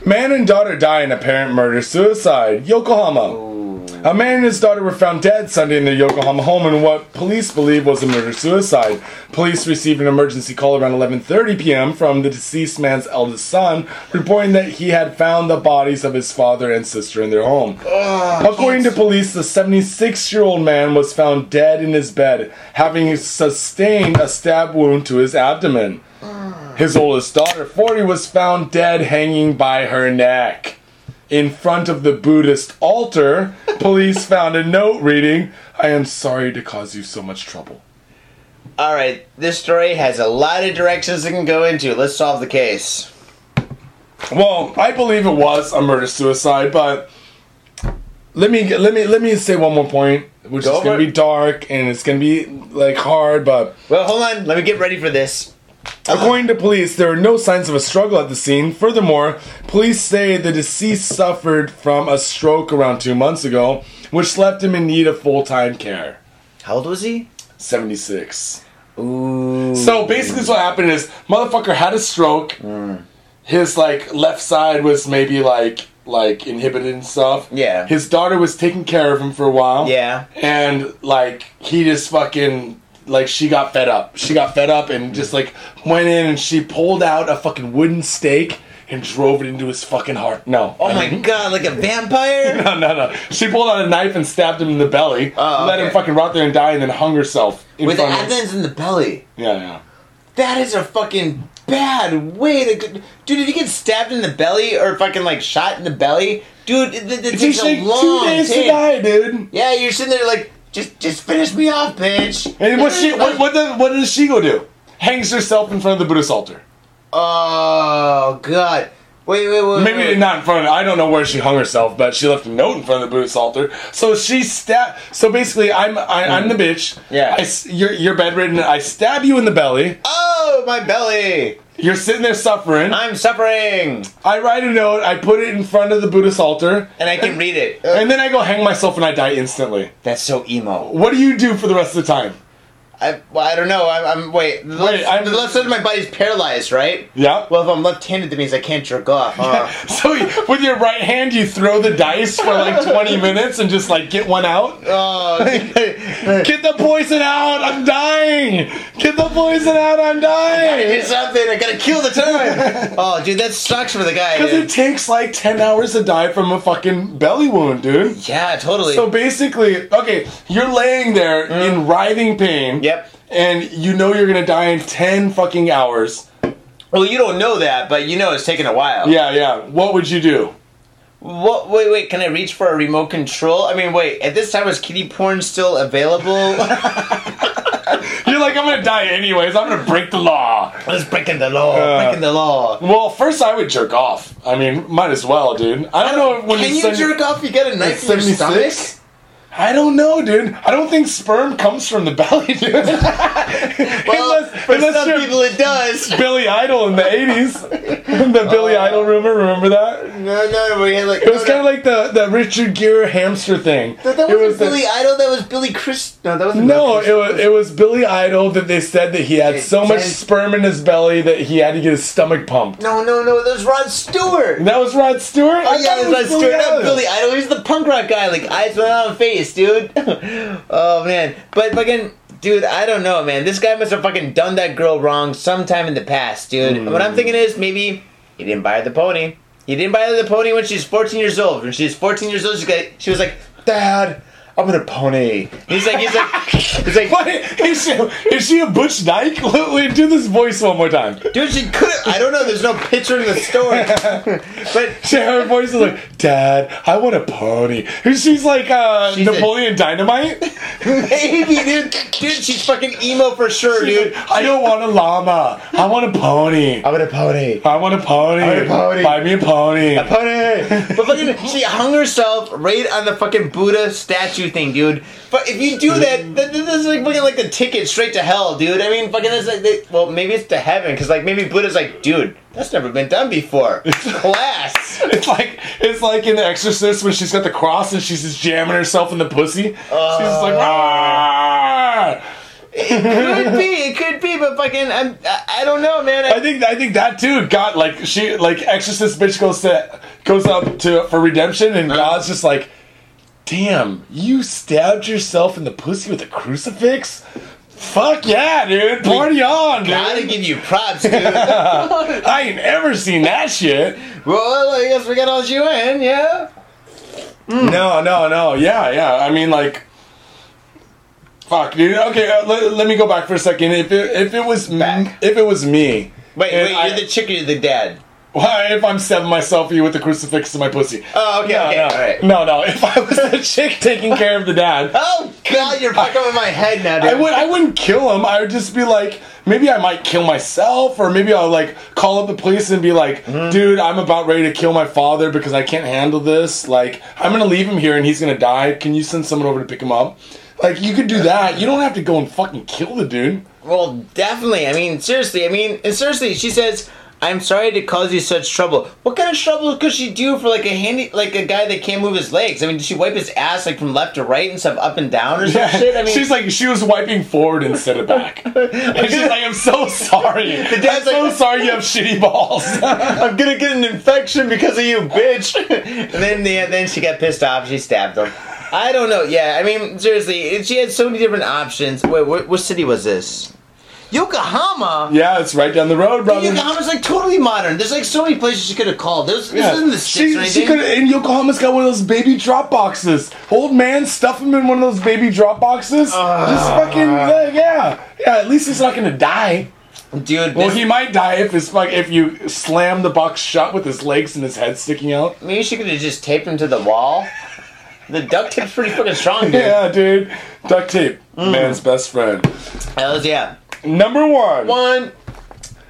Man and daughter die in apparent murder suicide. Yokohama. A man and his daughter were found dead Sunday in their Yokohama home in what police believe was a murder suicide. Police received an emergency call around 11:30 p.m. from the deceased man's eldest son, reporting that he had found the bodies of his father and sister in their home. According to police, the 76-year-old man was found dead in his bed, having sustained a stab wound to his abdomen. His oldest daughter, 40, was found dead hanging by her neck. In front of the Buddhist altar, police found a note reading, I am sorry to cause you so much trouble. All right, this story has a lot of directions it can go into. Let's solve the case. Well, I believe it was a murder suicide, but let me let me let me say one more point, which Go is going to be dark and it's going to be like hard, but Well, hold on. Let me get ready for this. According to police, there are no signs of a struggle at the scene. Furthermore, police say the deceased suffered from a stroke around two months ago, which left him in need of full time care. How old was he? 76. Ooh. So basically, what happened is, motherfucker had a stroke. Mm. His like left side was maybe like like inhibited and stuff. Yeah. His daughter was taking care of him for a while. Yeah. And like he just fucking like she got fed up. She got fed up and just like went in and she pulled out a fucking wooden stake and drove it into his fucking heart. No. Oh my god, like a vampire? No, no, no. She pulled out a knife and stabbed him in the belly. Oh, Let him fucking rot there and die, and then hung herself in With front of him. Athens in the belly. Yeah, yeah. That is a fucking bad way to. go- Dude, if you get stabbed in the belly or fucking like shot in the belly, dude, it, it, it takes a long two days to die, dude. Yeah, you're sitting there like, just just finish me off, bitch. And what she what what, does, what does she go do? Hangs herself in front of the Buddhist altar. Oh god, Wait, wait, wait. Maybe wait. not in front of. I don't know where she hung herself, but she left a note in front of the Buddhist altar. So she stab. So basically, I'm I, I'm the hmm. bitch. Yeah. I you're you're bedridden. I stab you in the belly. Oh, my belly! You're sitting there suffering. I'm suffering, I write a note. I put it in front of the Buddhist altar, and I can read it. and then I go hang myself and I die instantly. That's so emo. What do you do for the rest of the time? I, well, I don't know. I'm, I'm wait. The left, I'm- the left side of my body's paralyzed, right? Yeah. Well, if I'm left-handed, that means I can't jerk off. Huh? Oh. So with your right hand, you throw the dice for like 20 minutes and just like get one out. oh, Get the poison out! I'm dying! Get the poison out! I'm dying. I did something. I gotta kill the time. oh, dude, that sucks for the guy. Because it takes like 10 hours to die from a fucking belly wound, dude. yeah, totally. So basically, okay, you're laying there mm. in writhing pain. Yep. And you know you're gonna die in 10 fucking hours. well, you don't know that, but you know it's taking a while. Yeah, yeah. What would you do? What? Wait, wait. Can I reach for a remote control? I mean, wait. At this time, was kitty porn still available? You're like, I'm gonna die anyways. I'm gonna break the law. Let's breaking the law. Uh, breaking the law. Well, first I would jerk off. I mean, might as well, dude. I don't know when Can you send- jerk off? You got a knife in your stomach. 76? I don't know, dude. I don't think sperm comes from the belly, dude. Well, unless, for unless some people it does. Billy Idol in the 80s. the Billy oh. Idol rumor, remember that? No, no, we had like. It was kind of like the, the Richard Gere hamster thing. That, that wasn't the- Billy Idol. That was Billy Chris. No, that wasn't. No, it was it was Billy Idol that they said that he had so much sperm in his belly that he had to get his stomach pumped. No, no, no. That was Rod Stewart. That was Rod Stewart. Oh yeah, it was Rod Stewart. Not Billy Idol. He's the punk rock guy, like eyes without a face, dude. oh man, but fucking. Dude, I don't know, man. This guy must have fucking done that girl wrong sometime in the past, dude. And What I'm thinking is maybe he didn't buy her the pony. He didn't buy her the pony when she's 14 years old. When she's 14 years old, she got, she was like, "Dad, I'm gonna pony." He's like, he's like, he's like, What? Is she, is she a Butch Dyke? Let, wait, do this voice one more time. dude, she could. I don't know. There's no picture in the story, but She, her voice is like, Dad, I want a pony. She's like uh, She's a- Napoleon Dynamite. maybe, dude, dude, she's fucking emo for sure, She's dude. like, I don't want a llama. I want a pony. I'm gonna pony. I want a pony. I want a pony. Buy me a pony. A pony. But fucking, she hung herself right on the fucking Buddha statue thing, dude. But if you do that, mm-hmm. that, that- that's like fucking like the ticket straight to hell, dude. I mean, fucking that's like, they, well, maybe it's to heaven, because like maybe Buddha's like, dude, that's never been done before. Class. It's like it's like in The Exorcist when she's got the cross and she's just jamming herself in the pussy. she's just like, uh. ah. It could be, it could be, but fucking, I'm, I, I don't know, man. I think I think that too. God, like she, like Exorcist bitch goes to goes up to for redemption, and uh-huh. God's just like, damn, you stabbed yourself in the pussy with a crucifix. Fuck yeah, dude! Party on, dude! Gotta give you props, dude. I ain't ever seen that shit. well, I guess we got all you in, yeah. No, no, no. Yeah, yeah. I mean, like, fuck, dude. Okay, uh, let, let me go back for a second. If it, if it was m- if it was me, Wait, wait, I- you're the chick or you're the dad? Why, if I'm stabbing myself you with the crucifix in my pussy? Oh, okay, no, okay, no, alright. no, no. If I was the chick taking care of the dad, Oh, God, you're fucking with my head now, dude. I would I wouldn't kill him. I would just be like, maybe I might kill myself, or maybe I'll like call up the police and be like, Mm-hmm. dude, I'm about ready to kill my father because I can't handle this. Like, I'm gonna leave him here and he's gonna die. Can you send someone over to pick him up? Like, you could do that. You don't have to go and fucking kill the dude. Well, definitely. I mean, seriously. I mean, and seriously, she says, "I'm sorry to cause you such trouble." What kind of trouble could she do for like a handy, like a guy that can't move his legs? I mean, did she wipe his ass like from left to right and stuff, up and down or some shit? I mean, she's like she was wiping forward instead of back. and she's like, "I'm so sorry. I'm dad's so like- sorry you have shitty balls." I'm gonna get an infection because of you, bitch. and then, yeah, then she got pissed off. She stabbed him. I don't know. Yeah, I mean, seriously, she had so many different options. Wait, what, what city was this? Yokohama. yeah, it's right down the road, brother. Yokohama's like totally modern. There's like so many places she could have called. There's, this isn't the sticks she, she could and Yokohama's got one of those baby drop boxes. Old man, stuff him in one of those baby drop boxes. Ah. Just fucking uh, yeah, yeah. At least he's not gonna die. Dude, Well, he might die if it's like if you slam the box shut with his legs and his head sticking out. maybe she could have just taped him to the wall. The duct tape's pretty fucking strong, dude. Yeah, dude. Duct tape, Mm. man's best friend. Hells yeah. Number one. One.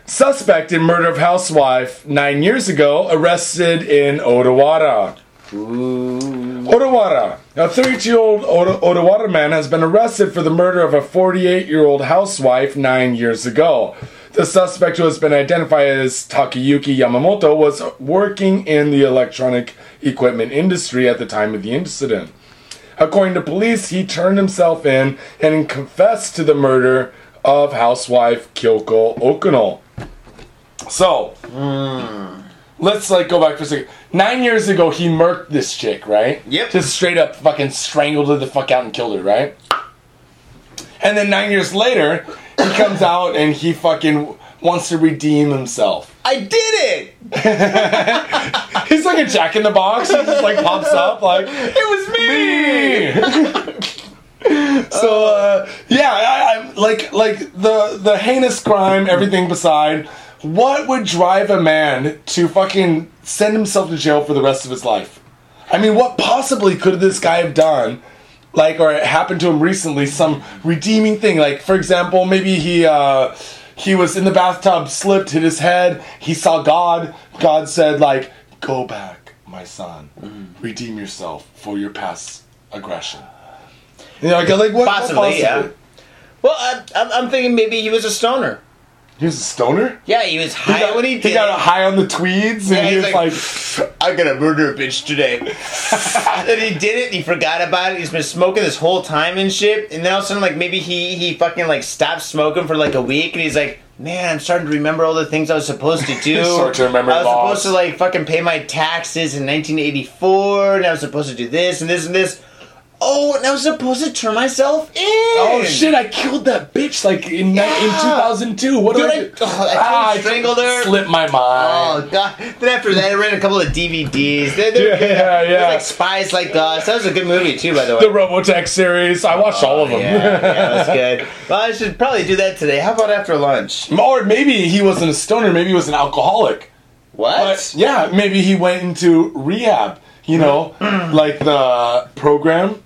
Suspect in murder of housewife nine years ago, arrested in Odawara. Odawara. A 32 year old Odawara man has been arrested for the murder of a 48 year old housewife nine years ago. The suspect, who has been identified as Takayuki Yamamoto, was working in the electronic equipment industry at the time of the incident. According to police, he turned himself in and confessed to the murder of housewife Kyoko Okuno. So, let's like go back for a second. Nine years ago, he murked this chick, right? Yep. Just straight up fucking strangled her the fuck out and killed her, right? And then nine years later, he comes out and he fucking wants to redeem himself. I did it! He's like a jack in the box. He just like pops up like It was me! so uh, yeah, I, I like like the the heinous crime, everything beside. What would drive a man to fucking send himself to jail for the rest of his life? I mean, what possibly could this guy have done? Like, or it happened to him recently, some redeeming thing. Like, for example, maybe he uh, he was in the bathtub, slipped, hit his head. He saw God. God said, like, "Go back, my son, redeem yourself for your past aggression." You know, like, like what? what Possibly, yeah. Well, I, I'm, I'm thinking maybe he was a stoner. He was a stoner. Yeah, he was high He got, when he he did got it. high on the tweeds, Yeah, and he he's was like, I'm gonna murder a bitch today. and he did it, he forgot about it. He's been smoking this whole time and shit. And then all of a sudden, like maybe he he fucking like stopped smoking for like a week, and he's like, man, I'm starting to remember all the things I was supposed to do. Short-term memory I was loss. supposed to like fucking pay my taxes in 1984, and I was supposed to do this and this and this. Oh, and I was supposed to turn myself in. "Oh shit, I killed that bitch like in ni- in 2002. What Dude, did I I- oh, I Ah, I strangled her. Slipped my mind. Oh god! Then after that, I ran a couple of DVDs. They're, they're Yeah, good. yeah, It was yeah. like Spies Like Us. That was a good movie too, by the way. the Robotech series. I watched all of them. Oh, Yeah, yeah, that's good. Well, I should probably do that today. How about after lunch? or maybe he wasn't a stoner. Maybe he was an alcoholic. What? But yeah, maybe he went into rehab. You know, like the program.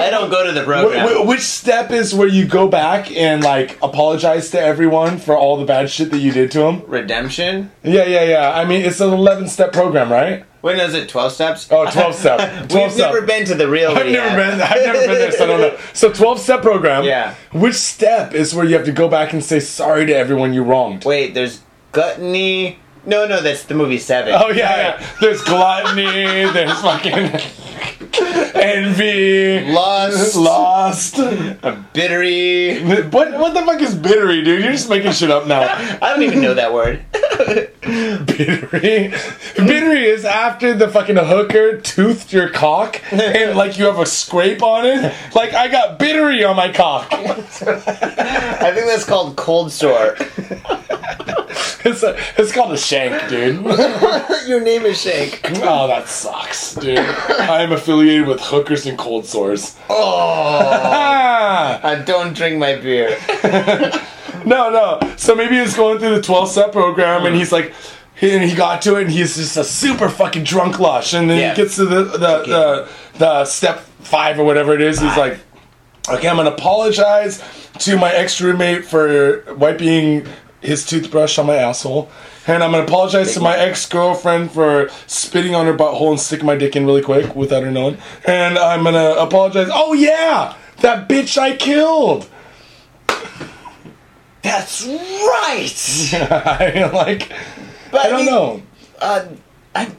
I don't go to the program. Wh- wh- which step is where you go back and like apologize to everyone for all the bad shit that you did to them? Redemption? Yeah, yeah, yeah. I mean, it's an 11 step program, right? When is it? Twelve steps? Oh, 12 step. 12 We've step. never been to the real. I've never been. I've never been there, so I don't know. So 12 step program. Yeah. Which step is where you have to go back and say sorry to everyone you wronged? Wait, there's gluttony. No, no, that's the movie Seven. Oh yeah, yeah. There's gluttony. there's fucking envy. Lust, Lost. A bittery. What what the fuck is bittery, dude? You're just making shit up now. I don't even know that word. Bittery. Bittery is after the fucking hooker toothed your cock and like you have a scrape on it. Like I got bittery on my cock. I think that's called cold sore. It's a, it's called a shank, dude. Your name is Shank. Oh, that sucks, dude. I am affiliated with hookers and cold sores. Oh! I don't drink my beer. No, no. So maybe he's going through the 12 step program and he's like, and he got to it and he's just a super fucking drunk lush. And then Yeah. he gets to the, the, the, the step five or whatever it is. He's like, okay, I'm going to apologize to my ex roommate for wiping his toothbrush on my asshole. And I'm to apologize to my ex girlfriend for spitting on her butthole and sticking my dick in really quick without her knowing. And I'm to apologize. Oh, yeah! That bitch I killed! That's right. I like. But I don't mean, know. Uh, I,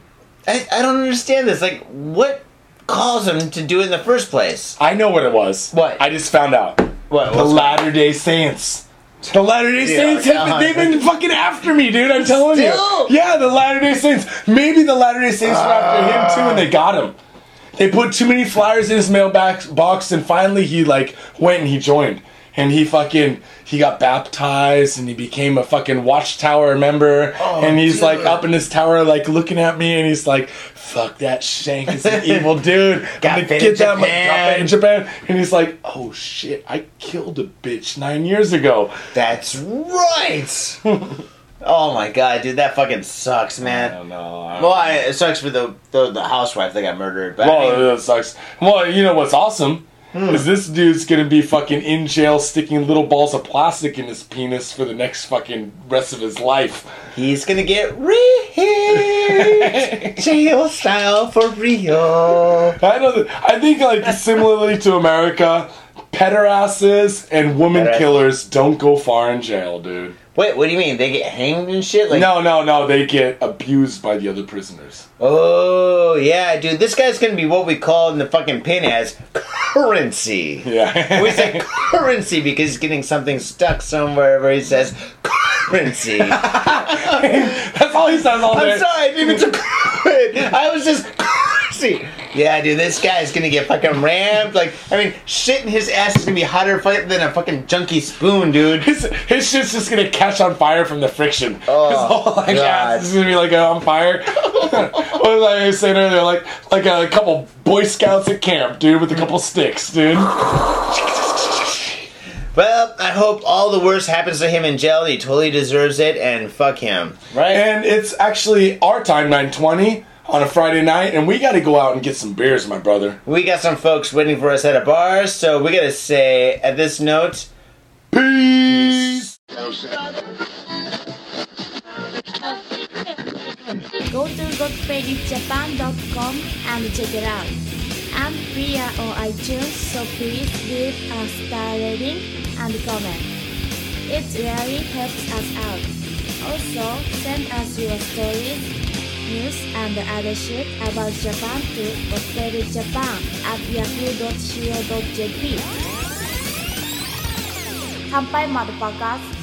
I, I don't understand this. Like, what caused him to do it in the first place? I know what it was. What? I just found out. What? The Latter Day Saints. The Latter Day Yeah, Saints have uh-huh. been, they've been fucking after me, dude. I'm telling Still? you. Yeah, the Latter Day Saints. Maybe the Latter Day Saints were after him too, and they got him. They put too many flyers in his mailbox box, and finally he like went and he joined. And he fucking he got baptized and he became a fucking watchtower member. oh, and he's like up in his tower like looking at me and he's like, fuck that shank is an evil dude. Got I'm gonna get that got in Japan. And he's like, oh shit, I killed a bitch nine years ago. That's right. oh my god, dude, that fucking sucks, man. I don't know. Well, I, it sucks for the, the the housewife that got murdered. But I Well, mean, it sucks. Well, you know what's awesome Hmm. is this dude's gonna be fucking in jail sticking little balls of plastic in his penis for the next fucking rest of his life. He's gonna get rich, jail style for real. I don't. I think like similarly to America, pederasses and woman Pederast- killers don't go far in jail, dude. Wait, what do you mean? They get hanged and shit? Like, No, no, no. They get abused by the other prisoners. Oh yeah, dude. This guy's gonna be what we call in the fucking pin as currency. Yeah. We say currency because he's getting something stuck somewhere where he says currency. That's all he says all day. I'm sorry, I didn't even took it. I was just currency. Yeah, dude, this guy's gonna get fucking rammed. Like, I mean, shit in his ass is gonna be hotter than a fucking junky spoon, dude. His, his shit's just gonna catch on fire from the friction. Oh, his whole like God. ass is gonna be like on fire. what was I saying earlier? Like like a couple Boy Scouts at camp, dude, with a couple sticks, dude. Well, I hope all the worst happens to him in jail. He totally deserves it, and fuck him. Right? And it's actually our time, 920, on a Friday night, and we gotta go out and get some beers, my brother. We got some folks waiting for us at a bar, so we gotta say at this note, Peace! Go to gotfadedjapan.com and check it out. And we are on iTunes, so please leave a star rating and comment. It really helps us out. Also, send us your stories, news, and other shit about Japan to gotfadedjapan at yahoo.co.jp. Kampai motherfuckers!